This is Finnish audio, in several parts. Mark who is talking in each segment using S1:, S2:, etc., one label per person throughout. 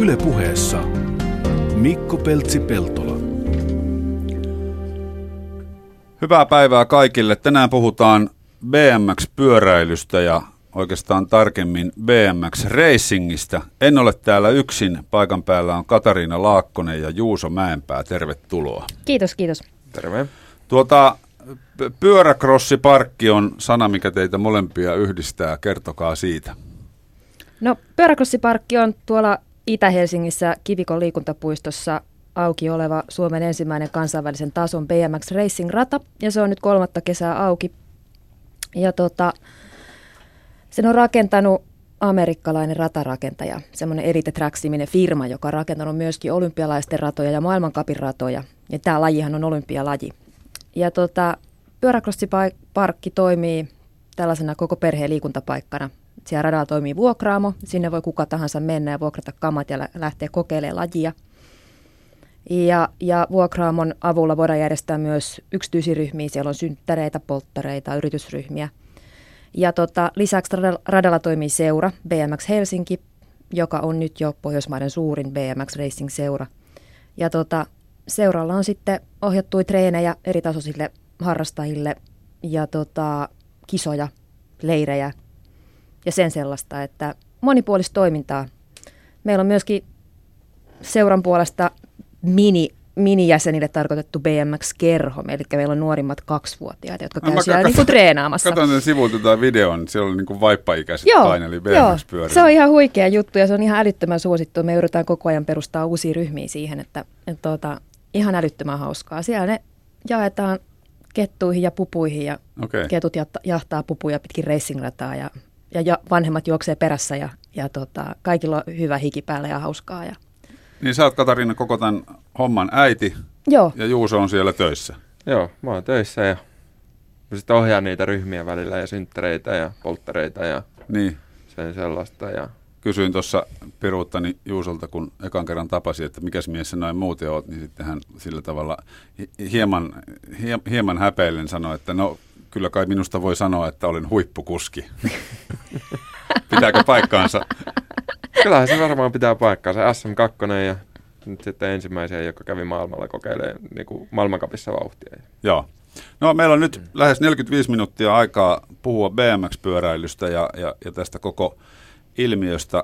S1: Ylepuheessa Mikko Peltsi-Peltola.
S2: Hyvää päivää kaikille. Tänään puhutaan BMX-pyöräilystä ja oikeastaan tarkemmin BMX Racingista. En ole täällä yksin. Paikan päällä on Katariina Laakkonen ja Juuso Mäenpää. Tervetuloa.
S3: Kiitos, kiitos.
S4: Terve.
S2: Tuota, pyöräkrossiparkki on sana, mikä teitä molempia yhdistää. Kertokaa siitä.
S3: No, pyöräkrossiparkki on tuolla Itä-Helsingissä Kivikon liikuntapuistossa auki oleva Suomen ensimmäinen kansainvälisen tason BMX Racing-rata, ja se on nyt kolmatta kesää auki. Ja tota, sen on rakentanut amerikkalainen ratarakentaja, semmoinen Elite Tracks-niminen firma, joka on rakentanut myöskin olympialaisten ratoja ja maailmankapin ratoja. Ja tämä lajihan on olympialaji. Ja tota, pyöräkrossiparkki toimii tällaisena koko perheen liikuntapaikkana. Siellä radalla toimii vuokraamo, sinne voi kuka tahansa mennä ja vuokrata kamat ja lähteä kokeilemaan lajia. Ja, ja vuokraamon avulla voidaan järjestää myös yksityisiä ryhmiä. Siellä on synttäreitä, polttareita, yritysryhmiä. Ja tota, lisäksi radalla toimii seura, BMX Helsinki, joka on nyt jo Pohjoismaiden suurin BMX Racing-seura. Ja tota, seuralla on sitten ohjattui treenejä eri tasoisille harrastajille ja tota, kisoja, leirejä ja sen sellaista, että monipuolista toimintaa. Meillä on myöskin seuran puolesta mini minijäsenille tarkoitettu BMX-kerho, eli meillä on nuorimmat kaksivuotiaat, jotka no, käy siellä niin treenaamassa.
S2: Katson sen sivulta tai videon, siellä on niin vaippaikäiset joo, paineli bmx joo,
S3: se on ihan huikea juttu ja se on ihan älyttömän suosittu. Me yritetään koko ajan perustaa uusia ryhmiä siihen, että, että tuota, ihan älyttömän hauskaa. Siellä ne jaetaan kettuihin ja pupuihin ja okay. ketut jahtaa pupuja pitkin racing-rataa ja, ja vanhemmat juoksee perässä ja, ja tota, kaikilla on hyvä hiki päällä ja hauskaa. Ja...
S2: Niin sä oot Katariina koko tämän homman äiti
S3: Joo.
S2: ja Juuso on siellä töissä.
S4: Joo, mä oon töissä ja sitten ohjaan niitä ryhmiä välillä ja synttäreitä ja polttareita ja
S2: niin.
S4: sen sellaista. Ja
S2: kysyin tuossa piruuttani Juusolta, kun ekan kerran tapasin, että mikäs mies sä noin muuten oot, niin sitten hän sillä tavalla hieman, hieman häpeillen sanoi, että no kyllä kai minusta voi sanoa, että olen huippukuski. Pitääkö paikkaansa?
S4: Kyllähän se varmaan pitää paikkaansa. SM2 ja nyt sitten ensimmäisiä, joka kävi maailmalla kokeilemaan niin kuin maailmankapissa vauhtia.
S2: Joo. No meillä on nyt lähes 45 minuuttia aikaa puhua BMX-pyöräilystä ja, ja, ja tästä koko ilmiöstä.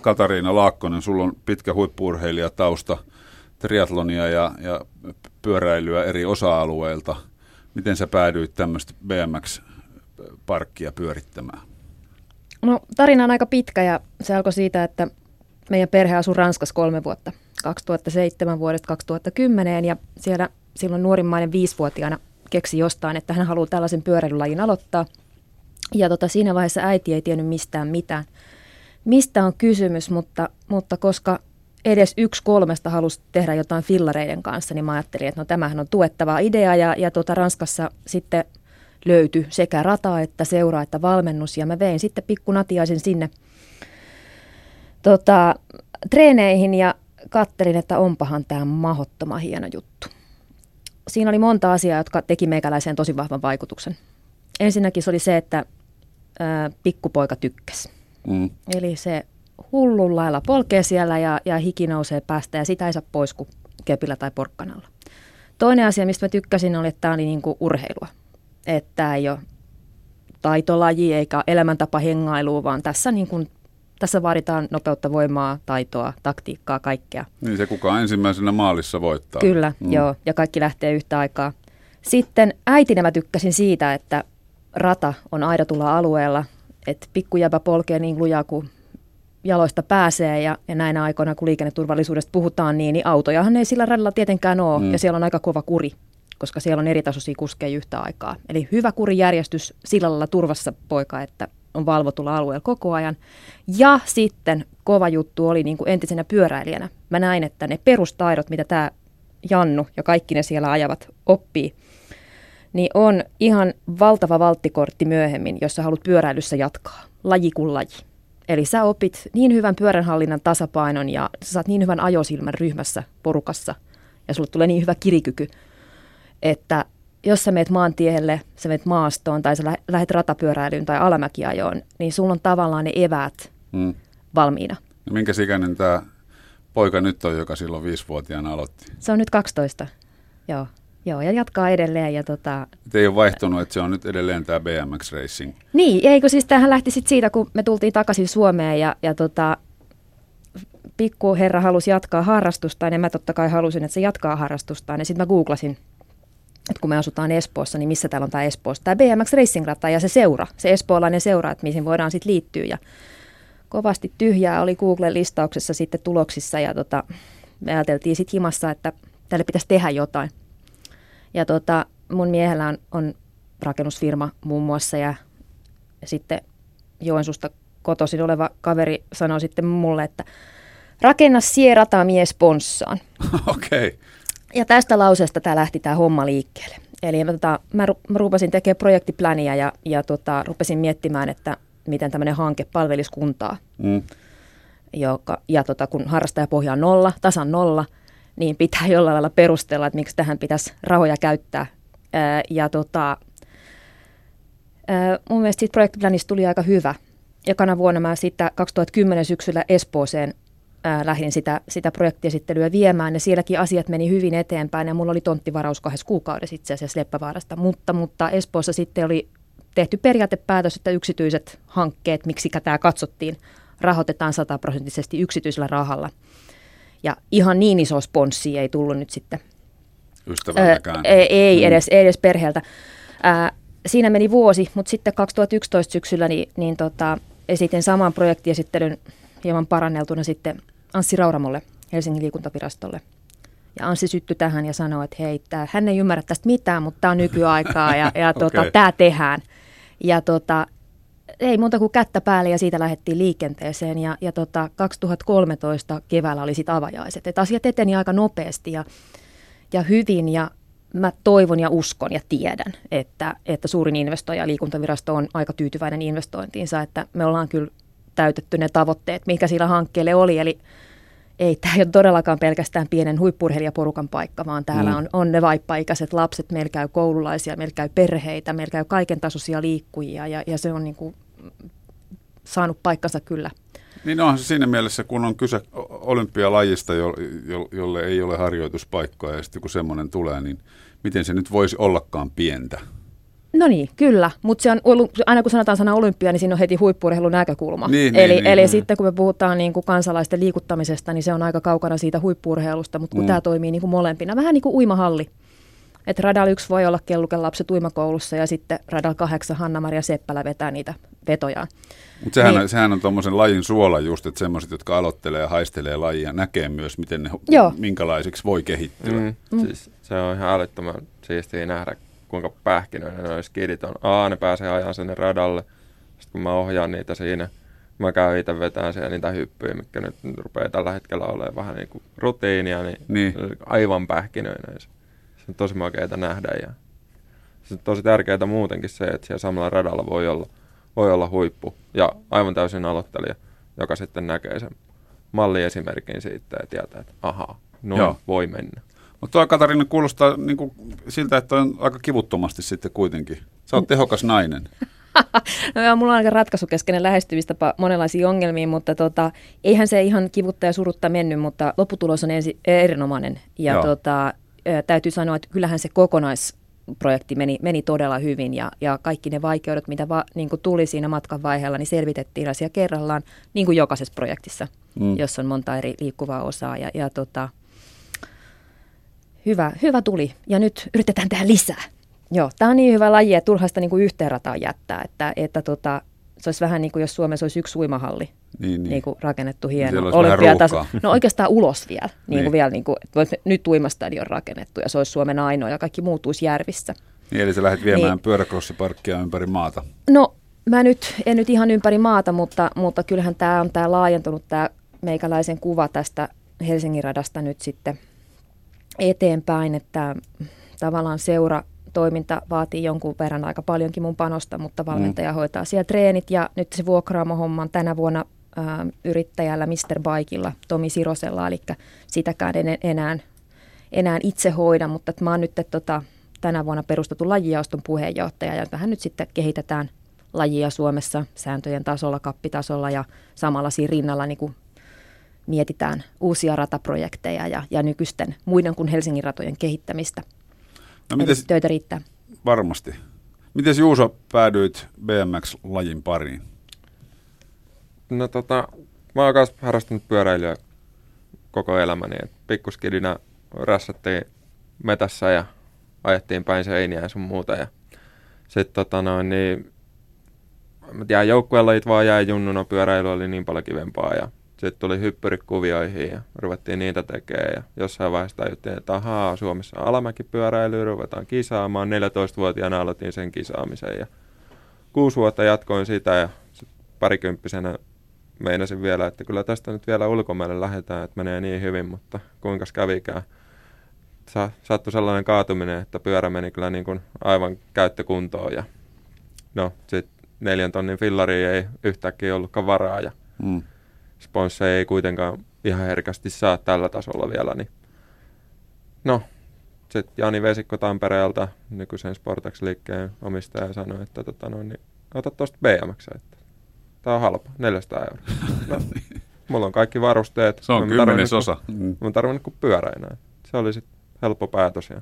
S2: Katariina Laakkonen, sulla on pitkä huippuurheilijatausta, triatlonia ja, ja pyöräilyä eri osa-alueilta. Miten sä päädyit tämmöistä BMX-parkkia pyörittämään?
S3: No tarina on aika pitkä ja se alkoi siitä, että meidän perhe asui Ranskassa kolme vuotta, 2007 vuodesta 2010 ja siellä silloin nuorimmainen viisivuotiaana keksi jostain, että hän haluaa tällaisen pyöräilylajin aloittaa. Ja tota, siinä vaiheessa äiti ei tiennyt mistään mitään mistä on kysymys, mutta, mutta koska edes yksi kolmesta halusi tehdä jotain fillareiden kanssa, niin mä ajattelin, että no tämähän on tuettava idea ja, ja tuota Ranskassa sitten löytyi sekä rata että seura että valmennus ja mä vein sitten pikku natiaisen sinne tota, treeneihin ja kattelin, että onpahan tämä mahottoma hieno juttu. Siinä oli monta asiaa, jotka teki meikäläiseen tosi vahvan vaikutuksen. Ensinnäkin se oli se, että ää, pikkupoika tykkäsi. Mm. Eli se hullun lailla polkee siellä ja, ja hiki nousee päästä ja sitä ei saa pois kuin kepillä tai porkkanalla. Toinen asia, mistä mä tykkäsin, oli, että tämä oli niinku urheilua. Että tämä ei ole taitolaji eikä elämäntapa hengailua, vaan tässä, niinku, tässä vaaditaan nopeutta, voimaa, taitoa, taktiikkaa, kaikkea.
S2: Niin se kuka ensimmäisenä maalissa voittaa.
S3: Kyllä, mm. joo, ja kaikki lähtee yhtä aikaa. Sitten äitinä mä tykkäsin siitä, että rata on aidatulla alueella, että pikkujäpä polkee niin lujaa kuin jaloista pääsee ja, ja näinä aikoina, kun liikenneturvallisuudesta puhutaan, niin, niin autojahan ei sillä radalla tietenkään ole mm. ja siellä on aika kova kuri, koska siellä on eri tasoisia kuskeja yhtä aikaa. Eli hyvä kurijärjestys sillä lailla turvassa poika, että on valvotulla alueella koko ajan. Ja sitten kova juttu oli niin kuin entisenä pyöräilijänä. Mä näin, että ne perustaidot, mitä tämä Jannu ja kaikki ne siellä ajavat oppii, niin on ihan valtava valttikortti myöhemmin, jos sä haluat pyöräilyssä jatkaa, laji kuin laji. Eli sä opit niin hyvän pyöränhallinnan tasapainon ja sä saat niin hyvän ajosilmän ryhmässä, porukassa ja sulle tulee niin hyvä kirikyky, että jos sä meet maantielle, sä meet maastoon tai sä lähdet ratapyöräilyyn tai alamäkiajoon, niin sulla on tavallaan ne eväät hmm. valmiina.
S2: No minkä ikäinen tämä poika nyt on, joka silloin viisivuotiaana aloitti?
S3: Se on nyt 12, joo. Joo, ja jatkaa edelleen. Ja tota...
S2: Et ei ole vaihtunut, että se on nyt edelleen tämä BMX Racing.
S3: Niin, eikö siis tähän lähti sit siitä, kun me tultiin takaisin Suomeen ja, ja tota, pikku herra halusi jatkaa harrastustaan ja mä totta kai halusin, että se jatkaa harrastustaan. Ja sitten mä googlasin, että kun me asutaan Espoossa, niin missä täällä on tämä Espoossa. Tämä BMX Racing Rata ja se seura, se espoolainen seura, että mihin voidaan sitten liittyä. Ja kovasti tyhjää oli Googlen listauksessa sitten tuloksissa ja tota, me ajateltiin sitten himassa, että tälle pitäisi tehdä jotain. Ja tota, mun miehellä on, on rakennusfirma muun muassa ja, sitten Joensuusta kotoisin oleva kaveri sanoi sitten mulle, että rakenna sie mies sponssaan.
S2: Okei. Okay.
S3: Ja tästä lauseesta tämä lähti tämä homma liikkeelle. Eli tota, mä, ru- mä rupesin tekemään projektipläniä ja, ja tota, rupesin miettimään, että miten tämmöinen hanke palvelisi kuntaa. Mm. Joka, ja tota, kun harrastajapohja on nolla, tasan nolla, niin pitää jollain lailla perustella, että miksi tähän pitäisi rahoja käyttää. Ää, ja tota, ää, mun mielestä siitä projektiplanista tuli aika hyvä. Ekana vuonna mä sitten 2010 syksyllä Espooseen ää, lähdin sitä, sitä projektiesittelyä viemään ja sielläkin asiat meni hyvin eteenpäin ja mulla oli tonttivaraus kahdessa kuukaudessa itse asiassa Leppävaarasta, mutta, mutta Espoossa sitten oli tehty periaatepäätös, että yksityiset hankkeet, miksi tämä katsottiin, rahoitetaan sataprosenttisesti yksityisellä rahalla. Ja ihan niin iso sponssi ei tullut nyt sitten.
S2: Ystävältäkään.
S3: Ää, ei, mm. edes, ei edes perheeltä. Ää, siinä meni vuosi, mutta sitten 2011 syksyllä niin, niin tota, esitin saman projektiesittelyn hieman paranneltuna sitten Anssi Rauramolle, Helsingin liikuntavirastolle. Ja Anssi syttyi tähän ja sanoi, että hei, tää, hän ei ymmärrä tästä mitään, mutta tämä on nykyaikaa ja, ja tota, okay. tämä tehdään. Ja tota, ei muuta kuin kättä päälle ja siitä lähdettiin liikenteeseen. Ja, ja tota, 2013 keväällä oli sitten avajaiset. Et asiat eteni aika nopeasti ja, ja hyvin ja mä toivon ja uskon ja tiedän, että, että suurin investoija liikuntavirasto on aika tyytyväinen investointiinsa, että me ollaan kyllä täytetty ne tavoitteet, mikä sillä hankkeelle oli. Eli ei tämä ei ole todellakaan pelkästään pienen huippurheilijaporukan paikka, vaan täällä mm. on, on ne vaippaikäiset lapset, meillä käy koululaisia, meillä käy perheitä, meillä käy kaiken tasoisia liikkujia ja, ja se on niin kuin saanut paikkansa kyllä.
S2: Niin onhan se siinä mielessä, kun on kyse olympialajista, jo, jo, jolle ei ole harjoituspaikkaa ja sitten kun semmoinen tulee, niin miten se nyt voisi ollakaan pientä?
S3: No niin, kyllä, mutta se on, aina kun sanotaan sana olympia, niin siinä on heti huippurheilun näkökulma.
S2: Niin,
S3: eli
S2: niin,
S3: eli
S2: niin.
S3: sitten kun me puhutaan niin kuin kansalaisten liikuttamisesta, niin se on aika kaukana siitä huippurheilusta, mutta kun mm. tämä toimii niin kuin molempina, vähän niin kuin uimahalli. Että radal 1 voi olla kelluken lapset uimakoulussa ja sitten radal 8 Hanna-Maria Seppälä vetää niitä vetojaan.
S2: Mutta sehän, niin. sehän on tuommoisen lajin suola just, että semmoiset, jotka aloittelee ja haistelee lajia, näkee myös, miten ne, Joo. minkälaisiksi voi kehittyä. Mm.
S4: Mm. Siis se on ihan älyttömän siistiä nähdä, kuinka pähkinöinen noin skidit on. Aa, ne pääsee ajaa sinne radalle. Sitten kun mä ohjaan niitä siinä, mä käyn itse vetään siellä niitä hyppyjä, mitkä nyt rupeaa tällä hetkellä olemaan vähän niin kuin rutiinia, niin, niin. aivan pähkinöinen. Se on tosi makeita nähdä ja se on tosi tärkeää muutenkin se, että siellä samalla radalla voi olla, voi olla huippu ja aivan täysin aloittelija, joka sitten näkee sen malliesimerkin siitä ja tietää, että ahaa, noin Joo. voi mennä.
S2: Mutta tuo Katarina kuulostaa niin kuin siltä, että on aika kivuttomasti sitten kuitenkin. Sä oot tehokas nainen.
S3: no joo, mulla on aika ratkaisukeskeinen lähestymistapa monenlaisiin ongelmiin, mutta tota, eihän se ihan kivutta ja surutta mennyt, mutta lopputulos on ensi, erinomainen. Ja tota, täytyy sanoa, että kyllähän se kokonaisprojekti meni, meni todella hyvin ja, ja kaikki ne vaikeudet, mitä va, niin kuin tuli siinä matkan vaiheella, niin selvitettiin asia kerrallaan, niin kuin jokaisessa projektissa, mm. jossa on monta eri liikkuvaa osaa. Ja, ja tota, hyvä, hyvä tuli ja nyt yritetään tehdä lisää. Joo, tämä on niin hyvä laji, että turha sitä niin kuin yhteen rataan jättää, että, että tota, se olisi vähän niin kuin jos Suomessa olisi yksi uimahalli niin, niin. Niin kuin rakennettu hieno olympiataso. No oikeastaan ulos vielä, niin, niin. vielä niin kuin, että nyt uimastadion rakennettu ja se olisi Suomen ainoa ja kaikki muutuisi järvissä.
S2: Niin, eli sä lähdet viemään niin. pyöräkrossiparkkia ympäri maata.
S3: No mä nyt, en nyt ihan ympäri maata, mutta, mutta kyllähän tämä on tämä laajentunut tämä meikäläisen kuva tästä Helsingin radasta nyt sitten eteenpäin, että tavallaan seura toiminta vaatii jonkun verran aika paljonkin mun panosta, mutta valmentaja mm. hoitaa siellä treenit ja nyt se vuokraamo on tänä vuonna ä, yrittäjällä Mr. Bikeilla, Tomi Sirosella, eli sitäkään en enää, enää itse hoida, mutta mä oon nyt tota, tänä vuonna perustettu lajijaoston puheenjohtaja ja vähän nyt sitten kehitetään lajia Suomessa sääntöjen tasolla, kappitasolla ja samalla siinä rinnalla niin kuin mietitään uusia rataprojekteja ja, ja nykyisten muiden kuin Helsingin ratojen kehittämistä. No, mites, Eli töitä riittää.
S2: Varmasti. Miten Juuso päädyit BMX-lajin pariin?
S4: No tota, mä oon myös harrastanut pyöräilyä koko elämäni. Pikkuskidinä rässättiin metässä ja ajettiin päin seiniä ja sun muuta. Ja sitten tota noin, niin mä tiedän, joukkuelajit vaan jäi junnuna, pyöräily oli niin paljon kivempaa ja sitten tuli hyppyrit kuvioihin ja ruvettiin niitä tekemään. Ja jossain vaiheessa tajuttiin, että ahaa, Suomessa alamäkipyöräily, ruvetaan kisaamaan. 14-vuotiaana aloitin sen kisaamisen ja kuusi vuotta jatkoin sitä ja parikymppisenä meinasin vielä, että kyllä tästä nyt vielä ulkomaille lähdetään, että menee niin hyvin, mutta kuinka kävikään. Sa- sattui sellainen kaatuminen, että pyörä meni kyllä niin kuin aivan käyttökuntoon ja no sitten neljän tonnin fillari ei yhtäkkiä ollutkaan varaa ja mm. Sponsseja ei kuitenkaan ihan herkästi saa tällä tasolla vielä, niin no sitten Jani Vesikko Tampereelta, nykyisen Sportax-liikkeen omistaja, sanoi, että tota noin, niin, ota tuosta BMX, että Tämä on halpa, 400 euroa. No, mulla on kaikki varusteet.
S2: Se on kymmenesosa. Mm.
S4: Mä tarvinnut kuin pyörä enää. Se oli sitten helppo päätös. Ja,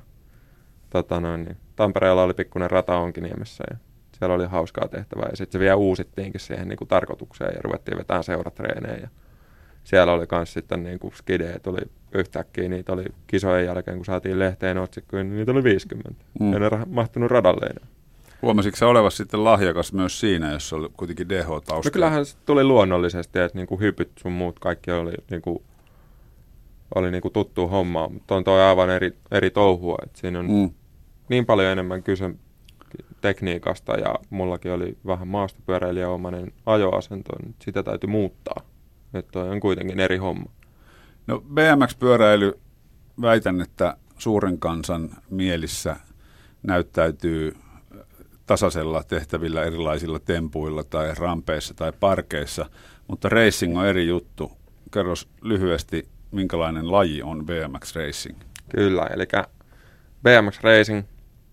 S4: tota noin, niin, Tampereella oli pikkuinen rata Onkiniemessä ja siellä oli hauskaa tehtävää. Ja sitten se vielä uusittiinkin siihen niin kuin tarkoitukseen ja ruvettiin vetämään seuratreenejä. Ja siellä oli myös sitten niin kuin skideet, oli yhtäkkiä, niitä oli kisojen jälkeen, kun saatiin lehteen otsikkoon, niin niitä oli 50. Mm. Ja ne mahtunut radalle enää.
S2: Huomasitko se olevasi sitten lahjakas myös siinä, jos oli kuitenkin DH-tausta?
S4: No kyllähän se tuli luonnollisesti, että niin kuin hypyt sun muut kaikki oli, niin kuin, oli niin kuin tuttu homma, mutta on toi aivan eri, eri touhua. Että siinä on mm. niin paljon enemmän kyse tekniikasta ja mullakin oli vähän maastopyöräilijäomainen ajoasento, niin sitä täytyy muuttaa. Että toi on kuitenkin eri homma.
S2: No BMX-pyöräily, väitän, että suuren kansan mielissä näyttäytyy tasaisella tehtävillä erilaisilla tempuilla tai rampeissa tai parkeissa, mutta racing on eri juttu. Kerro lyhyesti, minkälainen laji on BMX Racing?
S4: Kyllä, eli BMX Racing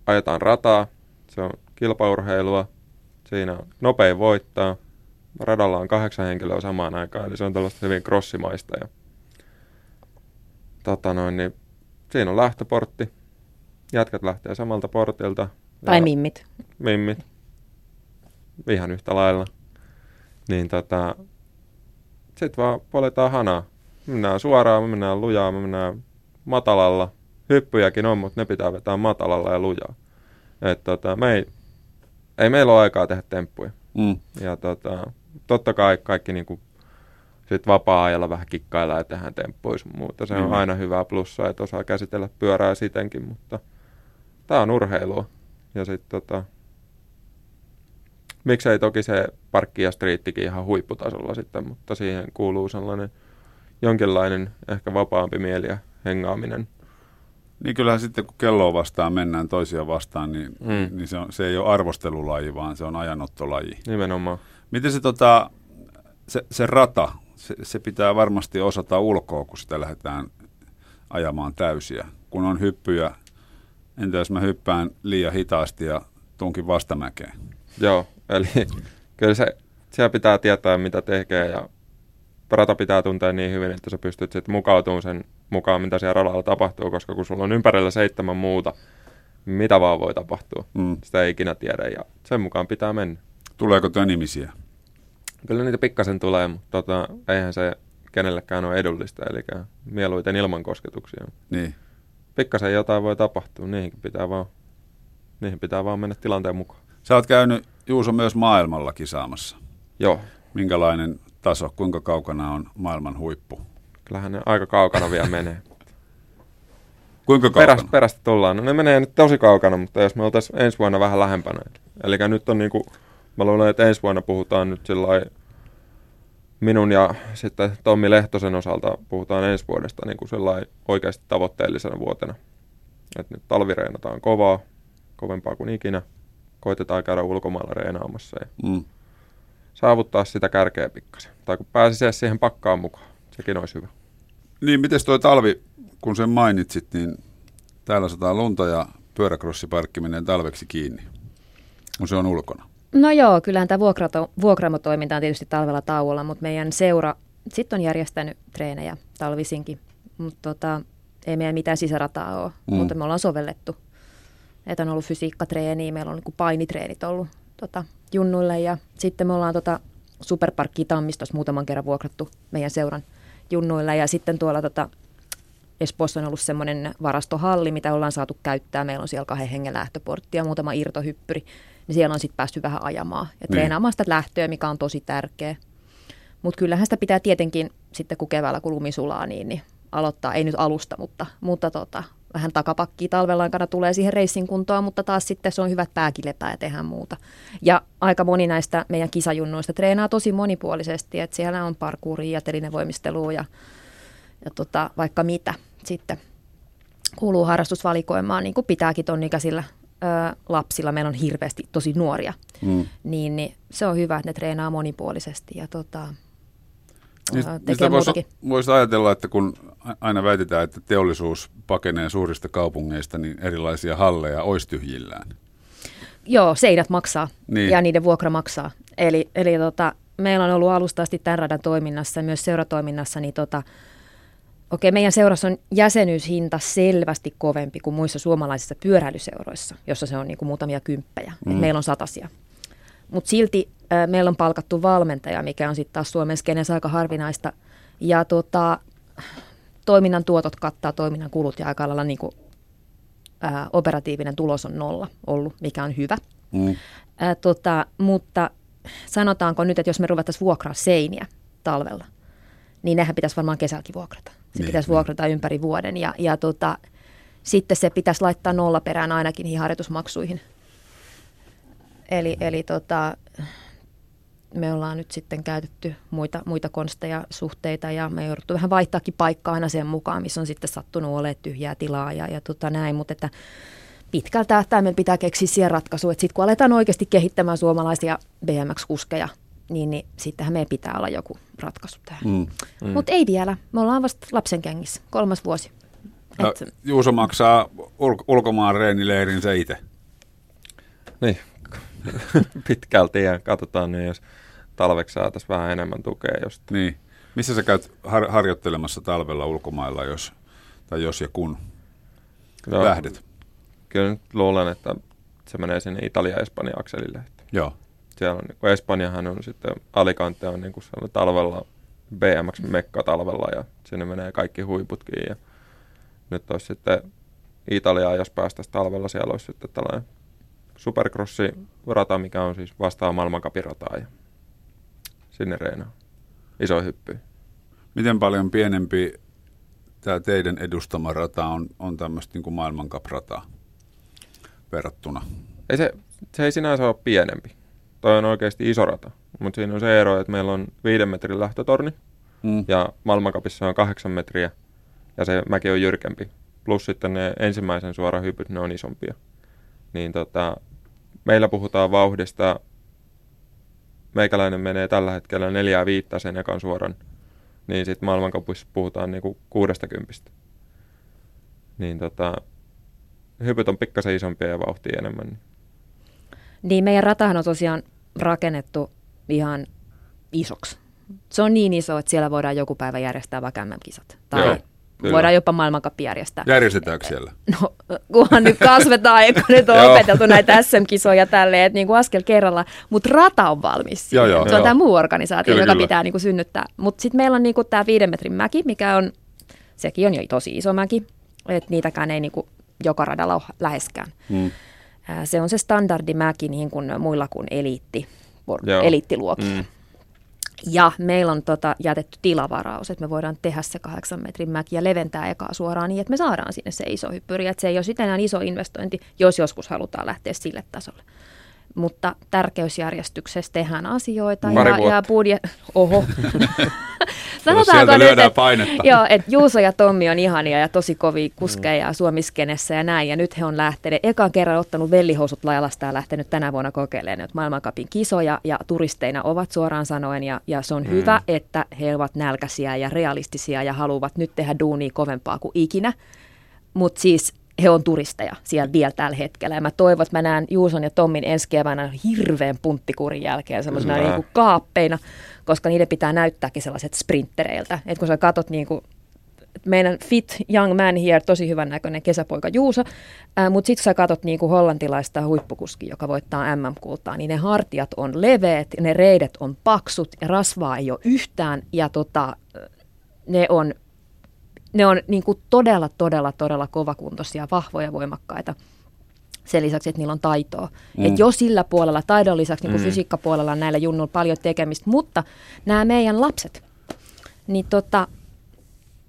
S4: ajetaan rataa, se on kilpaurheilua, siinä on nopein voittaa, radalla on kahdeksan henkilöä samaan aikaan, eli se on tällaista hyvin crossimaista. Ja, tota noin, niin siinä on lähtöportti, jätkät lähtee samalta portilta,
S3: tai mimmit.
S4: Mimmit. Ihan yhtä lailla. Niin tota, sitten vaan poletaan hanaa. Me mennään suoraan, me mennään lujaa, me mennään matalalla. Hyppyjäkin on, mutta ne pitää vetää matalalla ja lujaa. Et tota, me ei, ei meillä ole aikaa tehdä temppuja. Mm. Ja tota, totta kai kaikki niinku sit vapaa-ajalla vähän kikkailla ja tehdään temppuja muuta. Se on mm. aina hyvää plussaa, että osaa käsitellä pyörää sitenkin, mutta tämä on urheilua. Ja sitten tota, miksei toki se parkki ja striittikin ihan huipputasolla sitten, mutta siihen kuuluu sellainen jonkinlainen ehkä vapaampi mieli ja hengaaminen.
S2: Niin kyllähän sitten kun kelloa vastaan mennään toisia vastaan, niin, mm. niin se, on, se ei ole arvostelulaji, vaan se on ajanottolaji.
S4: Nimenomaan.
S2: Miten se, tota, se, se rata, se, se pitää varmasti osata ulkoa, kun sitä lähdetään ajamaan täysiä. Kun on hyppyjä Entä jos mä hyppään liian hitaasti ja tunkin vastamäkeen?
S4: Joo, eli kyllä se, siellä pitää tietää, mitä tekee ja rata pitää tuntea niin hyvin, että sä pystyt sitten mukautumaan sen mukaan, mitä siellä radalla tapahtuu, koska kun sulla on ympärillä seitsemän muuta, mitä vaan voi tapahtua. Mm. Sitä ei ikinä tiedä ja sen mukaan pitää mennä.
S2: Tuleeko tönimisiä?
S4: Kyllä niitä pikkasen tulee, mutta tota, eihän se kenellekään ole edullista, eli mieluiten ilman kosketuksia.
S2: Niin
S4: pikkasen jotain voi tapahtua, niihin pitää vaan, niihin pitää vaan mennä tilanteen mukaan.
S2: Sä oot käynyt Juuso myös maailmalla kisaamassa.
S4: Joo.
S2: Minkälainen taso, kuinka kaukana on maailman huippu?
S4: Kyllähän ne aika kaukana vielä menee.
S2: Kuinka kaukana?
S4: Perästä, perästä tullaan. No ne menee nyt tosi kaukana, mutta jos me oltaisiin ensi vuonna vähän lähempänä. Eli nyt on niinku, mä luulen, että ensi vuonna puhutaan nyt sillä minun ja sitten Tommi Lehtosen osalta puhutaan ensi vuodesta niin kuin oikeasti tavoitteellisena vuotena. Et nyt talvireenataan kovaa, kovempaa kuin ikinä. Koitetaan käydä ulkomailla reenaamassa ja mm. saavuttaa sitä kärkeä pikkasen. Tai kun pääsisi siihen pakkaan mukaan, sekin olisi hyvä.
S2: Niin, miten tuo talvi, kun sen mainitsit, niin täällä sataa lunta ja pyöräkrossiparkki menee talveksi kiinni, kun se on ulkona.
S3: No joo, kyllähän tämä vuokrato, vuokraamotoiminta on tietysti talvella tauolla, mutta meidän seura sitten on järjestänyt treenejä talvisinkin, mutta tota, ei meidän mitään sisärataa ole, mm. mutta me ollaan sovellettu. Että on ollut fysiikkatreeniä, meillä on niin painitreenit ollut tota, junnuille ja sitten me ollaan tota, Superparkki Tammistossa muutaman kerran vuokrattu meidän seuran junnuille ja sitten tuolla tota, Espoossa on ollut semmoinen varastohalli, mitä ollaan saatu käyttää. Meillä on siellä kahden hengen lähtöportti ja muutama irtohyppyri. Niin siellä on sitten päästy vähän ajamaan ja niin. treenaamaan sitä lähtöä, mikä on tosi tärkeä. Mutta kyllähän sitä pitää tietenkin sitten, kun keväällä kun lumi sulaa, niin, niin aloittaa, ei nyt alusta, mutta, mutta tota, vähän takapakkia talven aikana tulee siihen reissin kuntoon, mutta taas sitten se on hyvät pääkilepää ja tehdään muuta. Ja aika moni näistä meidän kisajunnuista treenaa tosi monipuolisesti, että siellä on parkouria ja telinevoimistelua ja, ja tota, vaikka mitä sitten kuuluu harrastusvalikoimaan, niin kuin pitääkin ton ikäisillä ö, lapsilla. Meillä on hirveästi tosi nuoria, mm. niin, niin se on hyvä, että ne treenaa monipuolisesti ja tota,
S2: niin, tekee voisi, voisi ajatella, että kun aina väitetään, että teollisuus pakenee suurista kaupungeista, niin erilaisia halleja olisi tyhjillään.
S3: Joo, seinät maksaa niin. ja niiden vuokra maksaa. Eli, eli tota, meillä on ollut alusta asti tämän radan toiminnassa ja myös seuratoiminnassa, niin tota, okei, meidän seurassa on jäsenyyshinta selvästi kovempi kuin muissa suomalaisissa pyöräilyseuroissa, jossa se on niin kuin muutamia kymppejä. Mm. meillä on satasia. Mutta silti äh, meillä on palkattu valmentaja, mikä on sitten taas Suomen skenessä aika harvinaista. Ja tota, toiminnan tuotot kattaa toiminnan kulut ja aika lailla niin kuin, ää, operatiivinen tulos on nolla ollut, mikä on hyvä. Mm. Ää, tota, mutta sanotaanko nyt, että jos me ruvettaisiin vuokraa seiniä talvella, niin nehän pitäisi varmaan kesälläkin vuokrata. Se niin, pitäisi niin. vuokrata ympäri vuoden ja, ja tota, sitten se pitäisi laittaa nolla perään ainakin niihin harjoitusmaksuihin. Eli, eli tota, me ollaan nyt sitten käytetty muita, muita konsteja, suhteita ja me jouduttu vähän vaihtaakin paikkaa aina sen mukaan, missä on sitten sattunut olemaan tyhjää tilaa ja, ja tota näin, mutta että pitkällä tähtäimellä pitää keksiä siihen ratkaisu, että sitten kun aletaan oikeasti kehittämään suomalaisia BMX-kuskeja, niin, niin sittenhän meidän pitää olla joku ratkaisu tähän. Mm, mm. Mutta ei vielä, me ollaan vasta lapsen kengissä, kolmas vuosi.
S2: No, Et... Juuso maksaa ul- ulkomaan reenileirin se itse.
S4: Niin, pitkälti ja katsotaan, niin jos talveksi saataisiin vähän enemmän tukea. Just.
S2: Niin. Missä sä käyt har- harjoittelemassa talvella ulkomailla, jos, tai jos ja kun no, lähdet?
S4: Kyllä nyt luulen, että se menee sinne Italia-Espanja-akselille.
S2: Joo.
S4: Siellä on, niin Espanjahan on sitten, Alicante on niin kuin talvella, BMX-mekka talvella ja sinne menee kaikki huiputkin ja nyt olisi sitten Italiaa, jos päästäisiin talvella, siellä olisi sitten tällainen supercrossi-rata, mikä on siis vastaa maailmankapin rataa ja sinne reenaa. Iso hyppy.
S2: Miten paljon pienempi tämä teidän edustama rata on, on tämmöistä niin maailmankaprataa verrattuna?
S4: Ei se, se ei sinänsä ole pienempi. Toi on oikeasti iso rata, mutta siinä on se ero, että meillä on viiden metrin lähtötorni mm. ja maailmankapissa on kahdeksan metriä ja se mäki on jyrkempi. Plus sitten ne ensimmäisen suora hypyt, ne on isompia. Niin tota, meillä puhutaan vauhdista meikäläinen menee tällä hetkellä neljää viittä sen ekan suoran, niin sitten maailmankapissa puhutaan niinku kuudesta kympistä. Niin tota, hypyt on pikkasen isompia ja vauhtia enemmän.
S3: Niin meidän ratahan on tosiaan rakennettu ihan isoksi. Se on niin iso, että siellä voidaan joku päivä järjestää vaikka kisat Tai Joo. Kyllä. Voidaan jopa maailmankappi järjestää.
S2: Järjestetäänkö siellä?
S3: No, kunhan nyt kasvetaan, kun nyt on opeteltu näitä SM-kisoja tälleen, että niin kuin askel kerralla. Mutta rata on valmis. Joo, joo, se on tämä muu organisaatio, kyllä, joka kyllä. pitää niin kuin synnyttää. Mutta sitten meillä on niin kuin tämä viiden metrin mäki, mikä on, sekin on jo tosi iso mäki. Että niitäkään ei niin kuin joka radalla ole läheskään. Hmm. Se on se standardimäki niin kuin muilla kuin eliitti, eliittiluokilla. Hmm. Ja meillä on tota, jätetty tilavaraus, että me voidaan tehdä se kahdeksan metrin mäki ja leventää ekaa suoraan niin, että me saadaan sinne se iso hyppyri. Että se ei ole sitten enää iso investointi, jos joskus halutaan lähteä sille tasolle mutta tärkeysjärjestyksessä tehdään asioita.
S2: Pari ja,
S3: ja budjet... Oho.
S2: Sanotaanko nyt, että,
S3: joo, että Juuso ja Tommi on ihania ja tosi kovia kuskeja mm. Suomiskenessä ja näin. Ja nyt he on lähteneet, ekan kerran ottanut vellihousut lajalasta ja lähtenyt tänä vuonna kokeilemaan nyt maailmankapin kisoja ja turisteina ovat suoraan sanoen. Ja, ja se on mm. hyvä, että he ovat nälkäisiä ja realistisia ja haluavat nyt tehdä duunia kovempaa kuin ikinä. Mutta siis he on turisteja siellä vielä tällä hetkellä. Ja mä toivon, että mä näen Juuson ja Tommin ensi keväänä hirveän punttikurin jälkeen semmoisena niin kuin kaappeina, koska niiden pitää näyttääkin sellaiset sprinttereiltä. Että kun sä katot niin kuin meidän fit young man here, tosi hyvän näköinen kesäpoika Juuso, mutta sitten sä katot niinku hollantilaista huippukuski, joka voittaa MM-kultaa, niin ne hartiat on leveät, ne reidet on paksut ja rasvaa ei ole yhtään ja tota, ne on, ne on niinku todella, todella, todella kovakuntoisia, vahvoja, voimakkaita sen lisäksi, että niillä on taitoa. Mm. Et jo sillä puolella, taidon lisäksi niin mm. fysiikkapuolella on näillä junnuilla paljon tekemistä, mutta nämä meidän lapset, niin tota,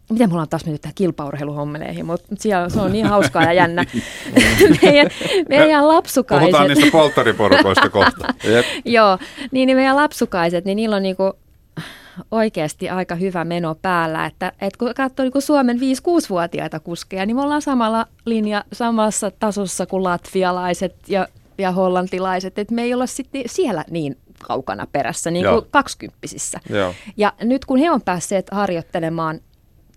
S3: miten mulla on taas mennyt tähän kilpaurheiluhommeleihin, mutta siellä se on niin hauskaa ja jännä. meidän, meidän lapsukaiset.
S2: Puhutaan niistä polttariporukoista kohta.
S3: Joo, niin, niin meidän lapsukaiset, niin niillä on niinku oikeasti aika hyvä meno päällä, että, että kun katsoo niin Suomen 5-6-vuotiaita kuskeja, niin me ollaan samalla linja, samassa tasossa kuin latvialaiset ja, ja hollantilaiset, että me ei olla sitten siellä niin kaukana perässä, niin kuin kaksikymppisissä. Ja nyt kun he on päässeet harjoittelemaan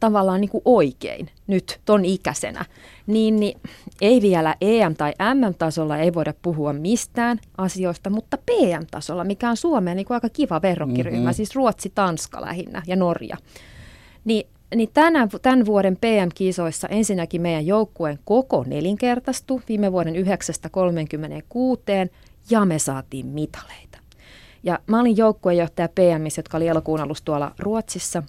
S3: tavallaan niin kuin oikein nyt ton ikäisenä, niin, niin ei vielä EM- tai MM-tasolla ei voida puhua mistään asioista, mutta PM-tasolla, mikä on Suomeen niin kuin aika kiva verrokkiryhmä, mm-hmm. siis Ruotsi, Tanska lähinnä ja Norja, niin niin tänä, tämän vuoden PM-kisoissa ensinnäkin meidän joukkueen koko nelinkertaistui viime vuoden 9-36 ja me saatiin mitaleita. Ja mä olin joukkueenjohtaja PMissä, jotka oli elokuun alussa tuolla Ruotsissa,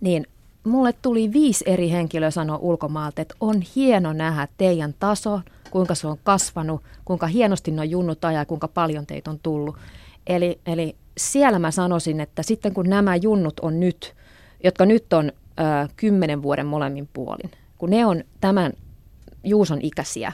S3: niin mulle tuli viisi eri henkilöä sanoa ulkomaalta, että on hieno nähdä teidän taso, kuinka se on kasvanut, kuinka hienosti nuo junnut ajaa, kuinka paljon teitä on tullut. Eli, eli siellä mä sanoisin, että sitten kun nämä junnut on nyt, jotka nyt on kymmenen vuoden molemmin puolin, kun ne on tämän Juuson ikäisiä,